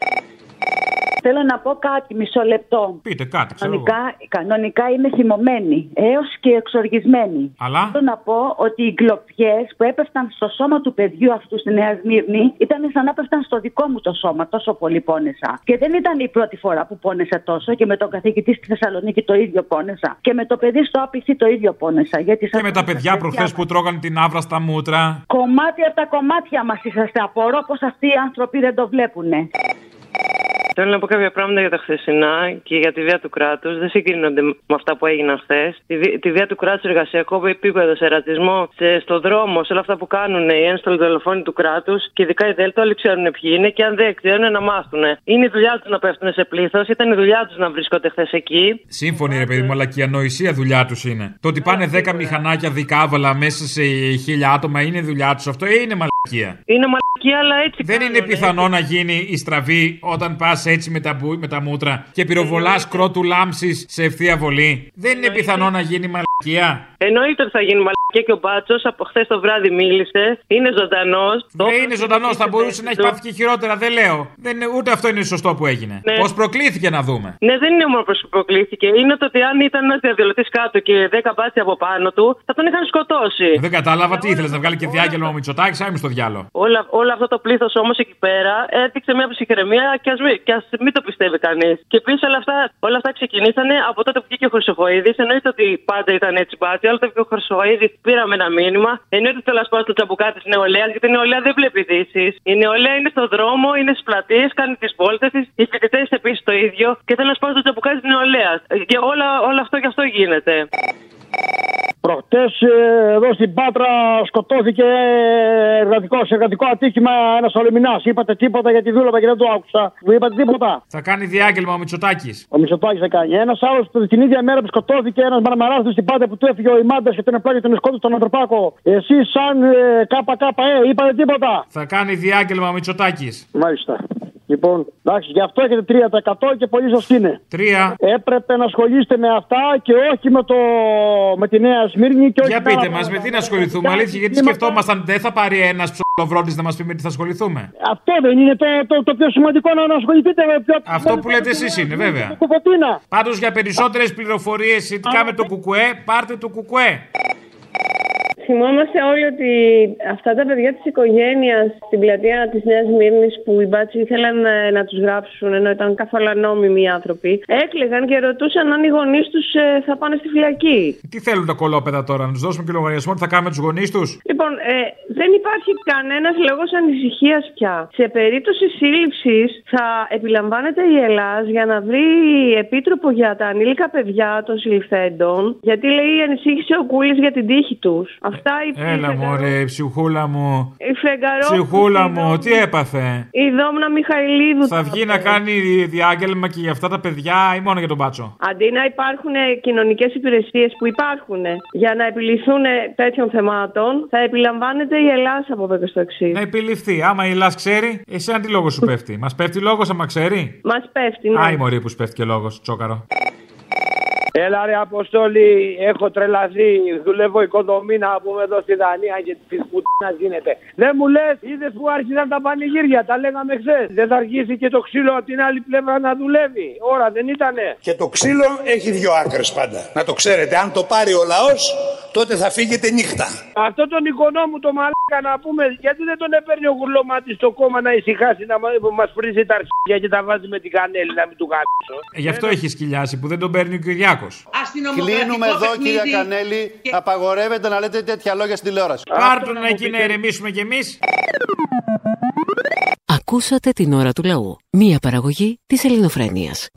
Θέλω να πω κάτι, μισό λεπτό. Πείτε κάτι, ξέρω εγώ. Κανονικά, κανονικά είμαι θυμωμένη, έως και εξοργισμένη. Αλλά; Θέλω να πω ότι οι κλοπιές που έπεφταν στο σώμα του παιδιού αυτού στη Νέα Σμύρνη ήταν σαν να έπεφταν στο δικό μου το σώμα. Τόσο πολύ πόνεσα. Και δεν ήταν η πρώτη φορά που πόνεσα τόσο και με τον καθηγητή στη Θεσσαλονίκη το ίδιο πόνεσα. Και με το παιδί στο άπηση το ίδιο πόνεσα. Γιατί Και με τα παιδιά προχθές που τρώγαν την άβρα στα μούτρα. Κομμάτι από τα κομμάτια μας είσαστε. Απορώ πω αυτοί οι άνθρωποι δεν το βλέπουνε. Θέλω να πω κάποια πράγματα για τα χθεσινά και για τη βία του κράτους. Δεν συγκρίνονται με αυτά που έγιναν χθες. Τη, βία- τη βία του κράτους, εργασιακό επίπεδο, σε ρατσισμό, σε, στο δρόμο, σε όλα αυτά που κάνουν οι ένστολοι δολοφόνοι του κράτους και ειδικά οι Δέλτα, όλοι ξέρουν ποιοι είναι και αν δεν ξέρουν να μάθουν. Είναι η δουλειά τους να πέφτουν σε πλήθος, ήταν η δουλειά τους να βρίσκονται χθες εκεί. Σύμφωνοι, ρε παιδί μου, αλλά και η ανοησία δουλειά τους είναι. Το ότι πάνε 10 μηχανάκια δικάβαλα μέσα σε χίλια άτομα είναι δουλειά τους. Αυτό είναι μαλακία. Είναι μαλακία, αλλά έτσι. Δεν είναι πιθανό να γίνει η στραβή όταν πας έτσι με τα, μπου- με τα μούτρα και πυροβολάς κρότου λάμψης σε ευθεία βολή. Δεν είναι πιθανό να γίνει μαλακία. Εννοείται ότι θα γίνει μαλακία και ο Μπάτσος από χθες το βράδυ μίλησε. Είναι ζωντανός. Δεν είναι ζωντανός, θα μπορούσε να έχει πάθει και χειρότερα, δεν λέω. Δεν είναι, ούτε αυτό είναι σωστό που έγινε. Ναι. Πώς προκλήθηκε να δούμε. Ναι, δεν είναι μόνο που προκλήθηκε. Είναι το ότι αν ήταν ένας διαδηλωτής κάτω και 10 μπάτσια από πάνω του, θα τον είχαν σκοτώσει. Δεν κατάλαβα τι ήθελες να βγάλει και διάγγελμα ο Μητσοτάκης, άμυ στο διάλογο. Όλα, όλο αυτό το πλήθος όμως εκεί πέρα έδειξε μια ψυχραιμία και ας μην, και ας μην το πιστεύει κανείς. Και επίσης όλα αυτά, όλα αυτά ξεκινήσανε από τότε που βγήκε ο Χρυσοχοίδης. Εννοείται ότι πάντα ήταν έτσι μπάτσι. Άλλο το βγήκε ο Χρυσοχοίδης, πήραμε ένα μήνυμα. Εννοείται ότι θέλω να σπάω στο τσαμπουκά τη νεολαίας, γιατί η νεολαία δεν βλέπει ειδήσεις. Η νεολαία είναι στο δρόμο, είναι στις πλατείες, κάνει τις βόλτες της. Οι φοιτητές επίσης το ίδιο. Και θέλω να σπάω στο τσαμπουκά τη νεολαίας. Και όλα, όλο αυτό και αυτό γίνεται. Προχτές ε, εδώ στην Πάτρα σκοτώθηκε εργατικός, σε εργατικό ατύχημα ένας Ολυμινάς. Είπατε τίποτα γιατί δούλευα και δεν το άκουσα. Μου είπατε τίποτα. Θα κάνει διάγγελμα ο Μητσοτάκης. Ο Μητσοτάκης θα κάνει. Ένας άλλος την ίδια μέρα που σκοτώθηκε ένας μαρμαράδο στην Πάτρα που του έφυγε ο Ιμάντας και τον επλάγει τον σκότωσε τον Ανθρωπάκο. Εσεί σαν ε, ΚΚΕ είπατε τίποτα. Θα κάνει διάγγελμα ο Μητσοτάκης. Μάλιστα. Λοιπόν, εντάξει, γι' αυτό έχετε 3% και πολύ σα είναι. Τρία. Έπρεπε να ασχολείστε με αυτά και όχι με, το, με τη Νέα Σμύρνη και όχι Για πείτε μας, με τι να ασχοληθούμε. Αλήθεια, γιατί σκεφτόμασταν δεν θα πάρει ένας ψωλοβρόντη να μας πει με τι θα ασχοληθούμε. Αυτό δεν είναι το, το, το πιο σημαντικό να ασχοληθείτε με πιο... Αυτό που λέτε εσείς είναι, βέβαια. Πάντω για περισσότερε πληροφορίε σχετικά με το κουκουέ, πάρτε το κουκουέ θυμόμαστε όλοι ότι αυτά τα παιδιά της οικογένειας στην πλατεία της Νέας Μύρνης που οι μπάτσοι ήθελαν ε, να τους γράψουν ενώ ήταν καθόλου ανώμιμοι άνθρωποι, έκλαιγαν και ρωτούσαν αν οι γονείς τους ε, θα πάνε στη φυλακή. Τι θέλουν τα κολόπεδα τώρα, να τους δώσουμε και λογαριασμό, τι θα κάνουμε τους γονείς τους; Λοιπόν, ε, δεν υπάρχει κανένας λόγος ανησυχίας πια. Σε περίπτωση σύλληψης θα επιλαμβάνεται η Ελλάδα για να βρει επίτροπο για τα ανήλικα παιδιά των συλληφθέντων, γιατί λέει ανησύχησε ο Κούλης για την τύχη τους. Αυτά Έλα μωρέ, ψυχούλα μου. Η Φεγγαρό. Ψυχούλα μου, τι έπαθε; Η Δόμνα Μιχαηλίδου. Θα βγει να κάνει διάγγελμα και για αυτά τα παιδιά ή μόνο για τον μπάτσο. Αντί να υπάρχουν κοινωνικές υπηρεσίες που υπάρχουν για να επιληθούν τέτοιων θεμάτων, θα επιλαμβάνεται η Ελλάδα από εδώ και στο εξής. Να επιληφθεί. Άμα η Ελλάδα ξέρει, εσύ τι λόγος σου πέφτει. Μας πέφτει λόγος άμα ξέρει; Μας πέφτει, ναι. Άι μωρή που σου πέφτει και λόγος, τσόκαρο. Έλα ρε Αποστόλη, έχω τρελαθεί. Δουλεύω οικοδομή να πούμε εδώ στη Δανία και της πουτίνα γίνεται. Δεν μου λες, είδες που άρχισαν τα πανηγύρια, τα λέγαμε χθες. Δεν θα αρχίσει και το ξύλο από την άλλη πλευρά να δουλεύει. Ώρα δεν ήτανε. Και το ξύλο έχει δύο άκρες πάντα. Να το ξέρετε, αν το πάρει ο λαός, τότε θα φύγετε νύχτα. Αυτό τον οικονόμου το μαλάκα να πούμε, γιατί δεν τον έπαιρνε ο γουρλωμάτι στο κόμμα να ησυχάσει να μα πρίζει τα αρχίδια και τα βάζει με την κανέλη να μην του κάνει. Ε, γι' αυτό έχει σκυλιάσει που δεν τον παίρνει ο Κυριάκος. Κλείνουμε εδώ, κύριε Κανέλη. Και... Απαγορεύεται να λέτε τέτοια λόγια στη τηλεόραση. Πάρτον εκεί να ηρεμήσουμε κι εμείς. Ακούσατε την ώρα του λαού. Μία παραγωγή της ελληνοφρένειας.